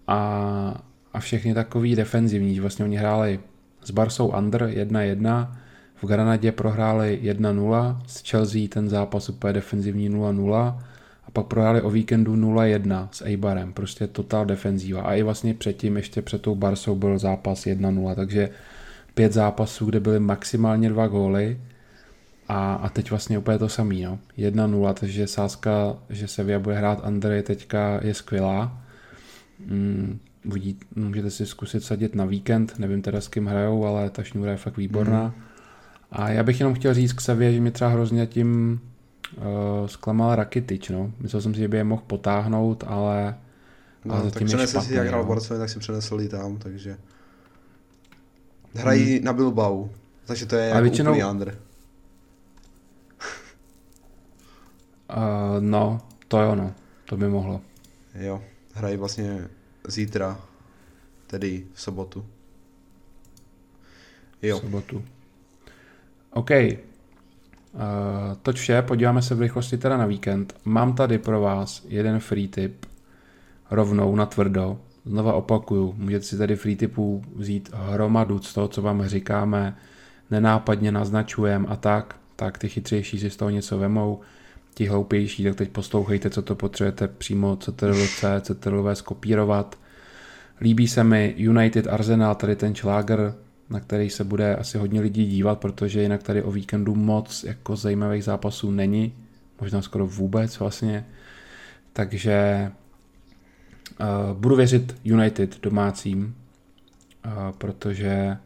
a, a všechny takový defenzivní. Vlastně oni hráli s Barsou under 1-1, v Granadě prohráli 1-0, s Chelsea ten zápas úplně defenzivní 0-0 a pak prohráli o víkendu 0-1 s Eibarem, prostě total defenzíva. A i vlastně předtím, ještě před tou Barsou byl zápas 1-0, takže pět zápasů, kde byly maximálně dva góly a, a teď vlastně úplně to samý, no. 1-0, takže sázka, že Sevilla bude hrát Andrej teďka je skvělá. Mm, uvidí, můžete si zkusit sadit na víkend, nevím teda s kým hrajou, ale ta šňůra je fakt výborná. Mm. A já bych jenom chtěl říct k Sevě, že mě třeba hrozně tím uh, zklamal Rakitic, no. Myslel jsem si, že by je mohl potáhnout, ale, no, ale zatím tak je špatný, si, jak hrál v Barceloně, tak si přenesl i tam, takže hrají hmm. na Bilbao, takže to je jako většinou... úplný under. uh, no, to jo, no, to by mohlo. Jo, hrají vlastně zítra, tedy v sobotu. Jo. V sobotu. OK, Uh, toť vše, podíváme se v rychlosti teda na víkend. Mám tady pro vás jeden free tip, rovnou na tvrdo. Znova opakuju, můžete si tady free tipů vzít hromadu z toho, co vám říkáme, nenápadně naznačujeme a tak, tak ty chytřejší si z toho něco vemou, ti hloupější, tak teď poslouchejte, co to potřebujete přímo CTRL-C, CTRL-V skopírovat. Líbí se mi United Arsenal, tady ten čláger, na který se bude asi hodně lidí dívat, protože jinak tady o víkendu moc jako zajímavých zápasů není, možná skoro vůbec vlastně. Takže uh, budu věřit United domácím, uh, protože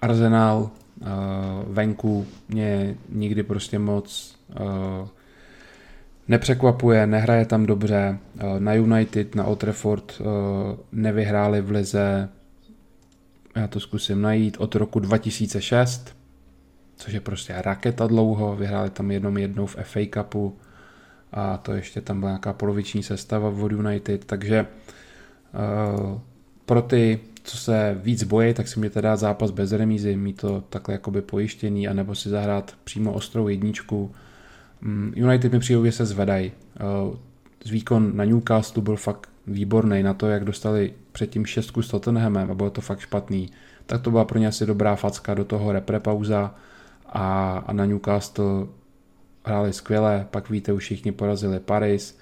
Arsenal uh, venku mě nikdy prostě moc uh, nepřekvapuje, nehraje tam dobře. Na United, na Old Trafford nevyhráli v lize já to zkusím najít, od roku 2006, což je prostě raketa dlouho, vyhráli tam jednou jednou v FA Cupu a to ještě tam byla nějaká poloviční sestava v United, takže uh, pro ty, co se víc bojí, tak si můžete dát zápas bez remízy, mít to takhle jakoby pojištěný, anebo si zahrát přímo ostrou jedničku. Mm, United mi přijde, že se zvedají. Z výkon na Newcastle byl fakt výborný na to, jak dostali předtím šestku s Tottenhamem a bylo to fakt špatný. Tak to byla pro ně asi dobrá facka do toho repre pauza a, a na Newcastle hráli skvěle, pak víte, už všichni porazili Paris.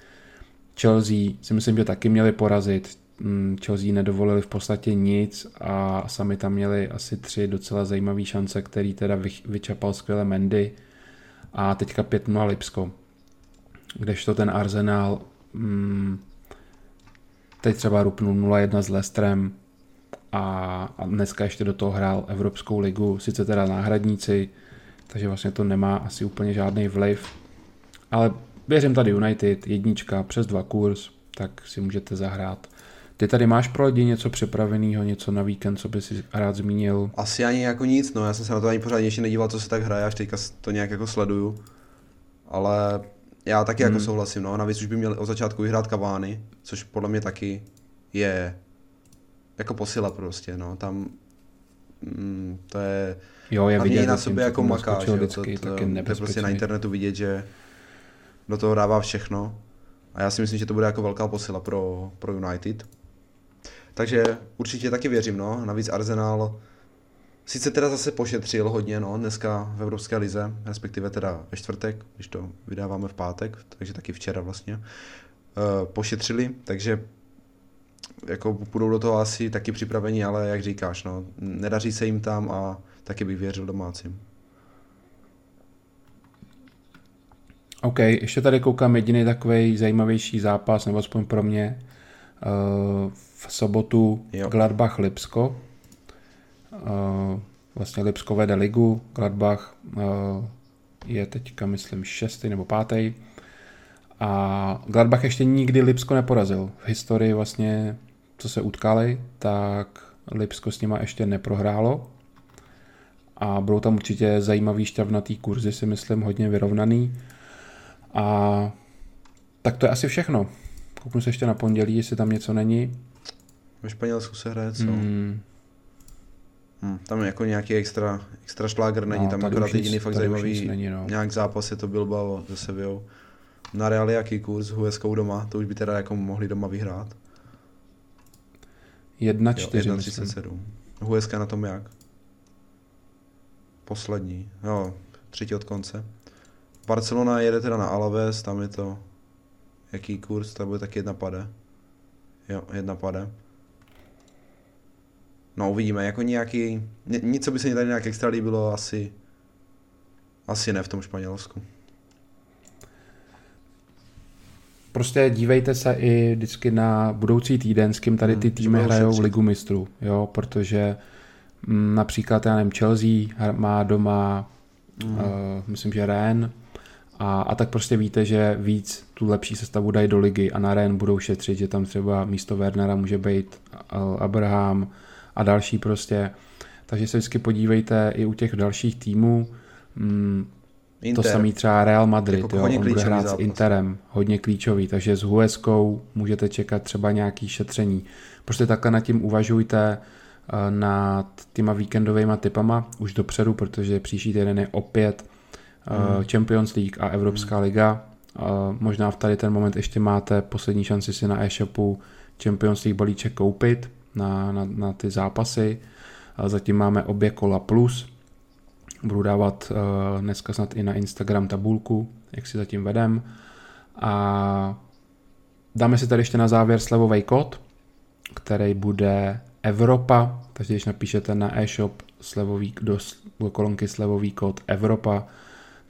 Chelsea si myslím, že taky měli porazit. Mm, Chelsea nedovolili v podstatě nic a sami tam měli asi tři docela zajímavé šance, který teda vyčapal skvěle Mendy a teďka 5-0 Lipsko. Kdežto ten Arsenal mm, teď třeba rupnul 0-1 s Lestrem a, a dneska ještě do toho hrál Evropskou ligu, sice teda náhradníci, takže vlastně to nemá asi úplně žádný vliv. Ale věřím tady United, jednička přes dva kurz, tak si můžete zahrát. Ty tady máš pro lidi něco připraveného, něco na víkend, co by si rád zmínil? Asi ani jako nic, no já jsem se na to ani pořádně ještě nedíval, co se tak hraje, až teďka to nějak jako sleduju. Ale já taky jako hmm. jako souhlasím, no. Navíc už by měl od začátku vyhrát Kavány, což podle mě taky je jako posila prostě, no. Tam mm, to je Jo, je vidět, na sobě jako maká, že vždycky, to, to, to, to je prostě na internetu vidět, že do toho dává všechno. A já si myslím, že to bude jako velká posila pro, pro United. Takže určitě taky věřím, no. Navíc Arsenal sice teda zase pošetřil hodně, no, dneska v Evropské lize, respektive teda ve čtvrtek, když to vydáváme v pátek, takže taky včera vlastně, uh, pošetřili, takže jako půjdou do toho asi taky připraveni, ale jak říkáš, no, nedaří se jim tam a taky bych věřil domácím. OK, ještě tady koukám jediný takový zajímavější zápas, nebo aspoň pro mě, uh, v sobotu jo. Gladbach Lipsko. Uh, vlastně Lipsko vede ligu, Gladbach uh, je teďka, myslím, šestý nebo pátý. A Gladbach ještě nikdy Lipsko neporazil. V historii vlastně, co se utkali, tak Lipsko s nima ještě neprohrálo a budou tam určitě zajímavý šťavnatý kurzy, si myslím, hodně vyrovnaný. A tak to je asi všechno. Kouknu se ještě na pondělí, jestli tam něco není. Ve Španělsku se hraje, co? Hmm. Hmm, tam jako nějaký extra, extra šláger není, no, tam akorát jediný fakt zajímavý není, no. nějak zápas je to Bilbao se Sevillou. Na Real jaký kurz, Hueskou doma, to už by teda jako mohli doma vyhrát. 1-4, 1,37. Hueska na tom jak? poslední, jo, třetí od konce. Barcelona jede teda na Alaves, tam je to, jaký kurz, to bude taky jedna pade. Jo, jedna pade. No uvidíme, jako nějaký, nic, co by se mi tady nějak extra líbilo, asi, asi ne v tom Španělsku. Prostě dívejte se i vždycky na budoucí týden, s kým tady ty hmm, týmy hrajou ligu mistrů, jo, protože Mm, například, já nevím, Chelsea má doma, mm. uh, myslím, že Ren, a, a tak prostě víte, že víc tu lepší sestavu dají do ligy a na Ren budou šetřit, že tam třeba místo Wernera může být uh, Abraham a další prostě. Takže se vždycky podívejte i u těch dalších týmů. Mm, Inter. To samý třeba Real Madrid, jako jo, on bude hrát zápas. s Interem, hodně klíčový, takže s Hueskou můžete čekat třeba nějaký šetření. Prostě takhle nad tím uvažujte, Eh, nad těma víkendovými typama už dopředu, protože příští týden je opět eh, hmm. Champions League a Evropská hmm. liga. Eh, možná v tady ten moment ještě máte poslední šanci si na e-shopu Champions League balíček koupit na, na, na ty zápasy. Zatím máme obě kola plus. Budu dávat dneska snad i na Instagram tabulku, jak si zatím vedem. A dáme si tady ještě na závěr slevový kód, který bude Evropa, takže když napíšete na e-shop slevový, do, do kolonky slevový kód Evropa,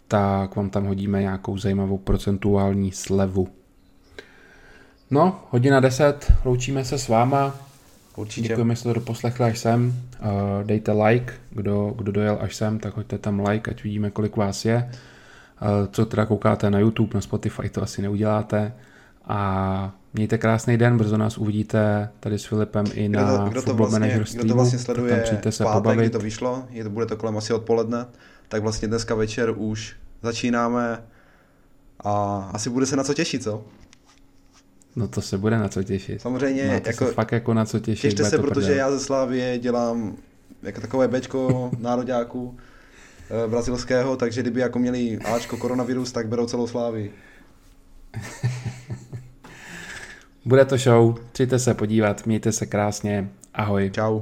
tak vám tam hodíme nějakou zajímavou procentuální slevu. No, hodina 10, loučíme se s váma. Určitě. Děkujeme, že jste to doposlechli až sem. Uh, dejte like, kdo, kdo dojel až sem, tak hoďte tam like, ať vidíme, kolik vás je. Uh, co teda koukáte na YouTube, na Spotify, to asi neuděláte. A Mějte krásný den, brzo nás uvidíte tady s Filipem i na kdo to, kdo to vlastně, kdo to vlastně sleduje tam se pátek, pobavit. kdy to vyšlo, je to, bude to kolem asi odpoledne, tak vlastně dneska večer už začínáme a asi bude se na co těšit, co? No to se bude na co těšit. Samozřejmě, Máte jako, se fakt jako na co těšit. těšte se, to protože prdel. já ze Slávie dělám jako takové bečko nároďáků eh, brazilského, takže kdyby jako měli Ačko koronavirus, tak berou celou Slávii. Bude to show, přijďte se podívat, mějte se krásně, ahoj. Čau.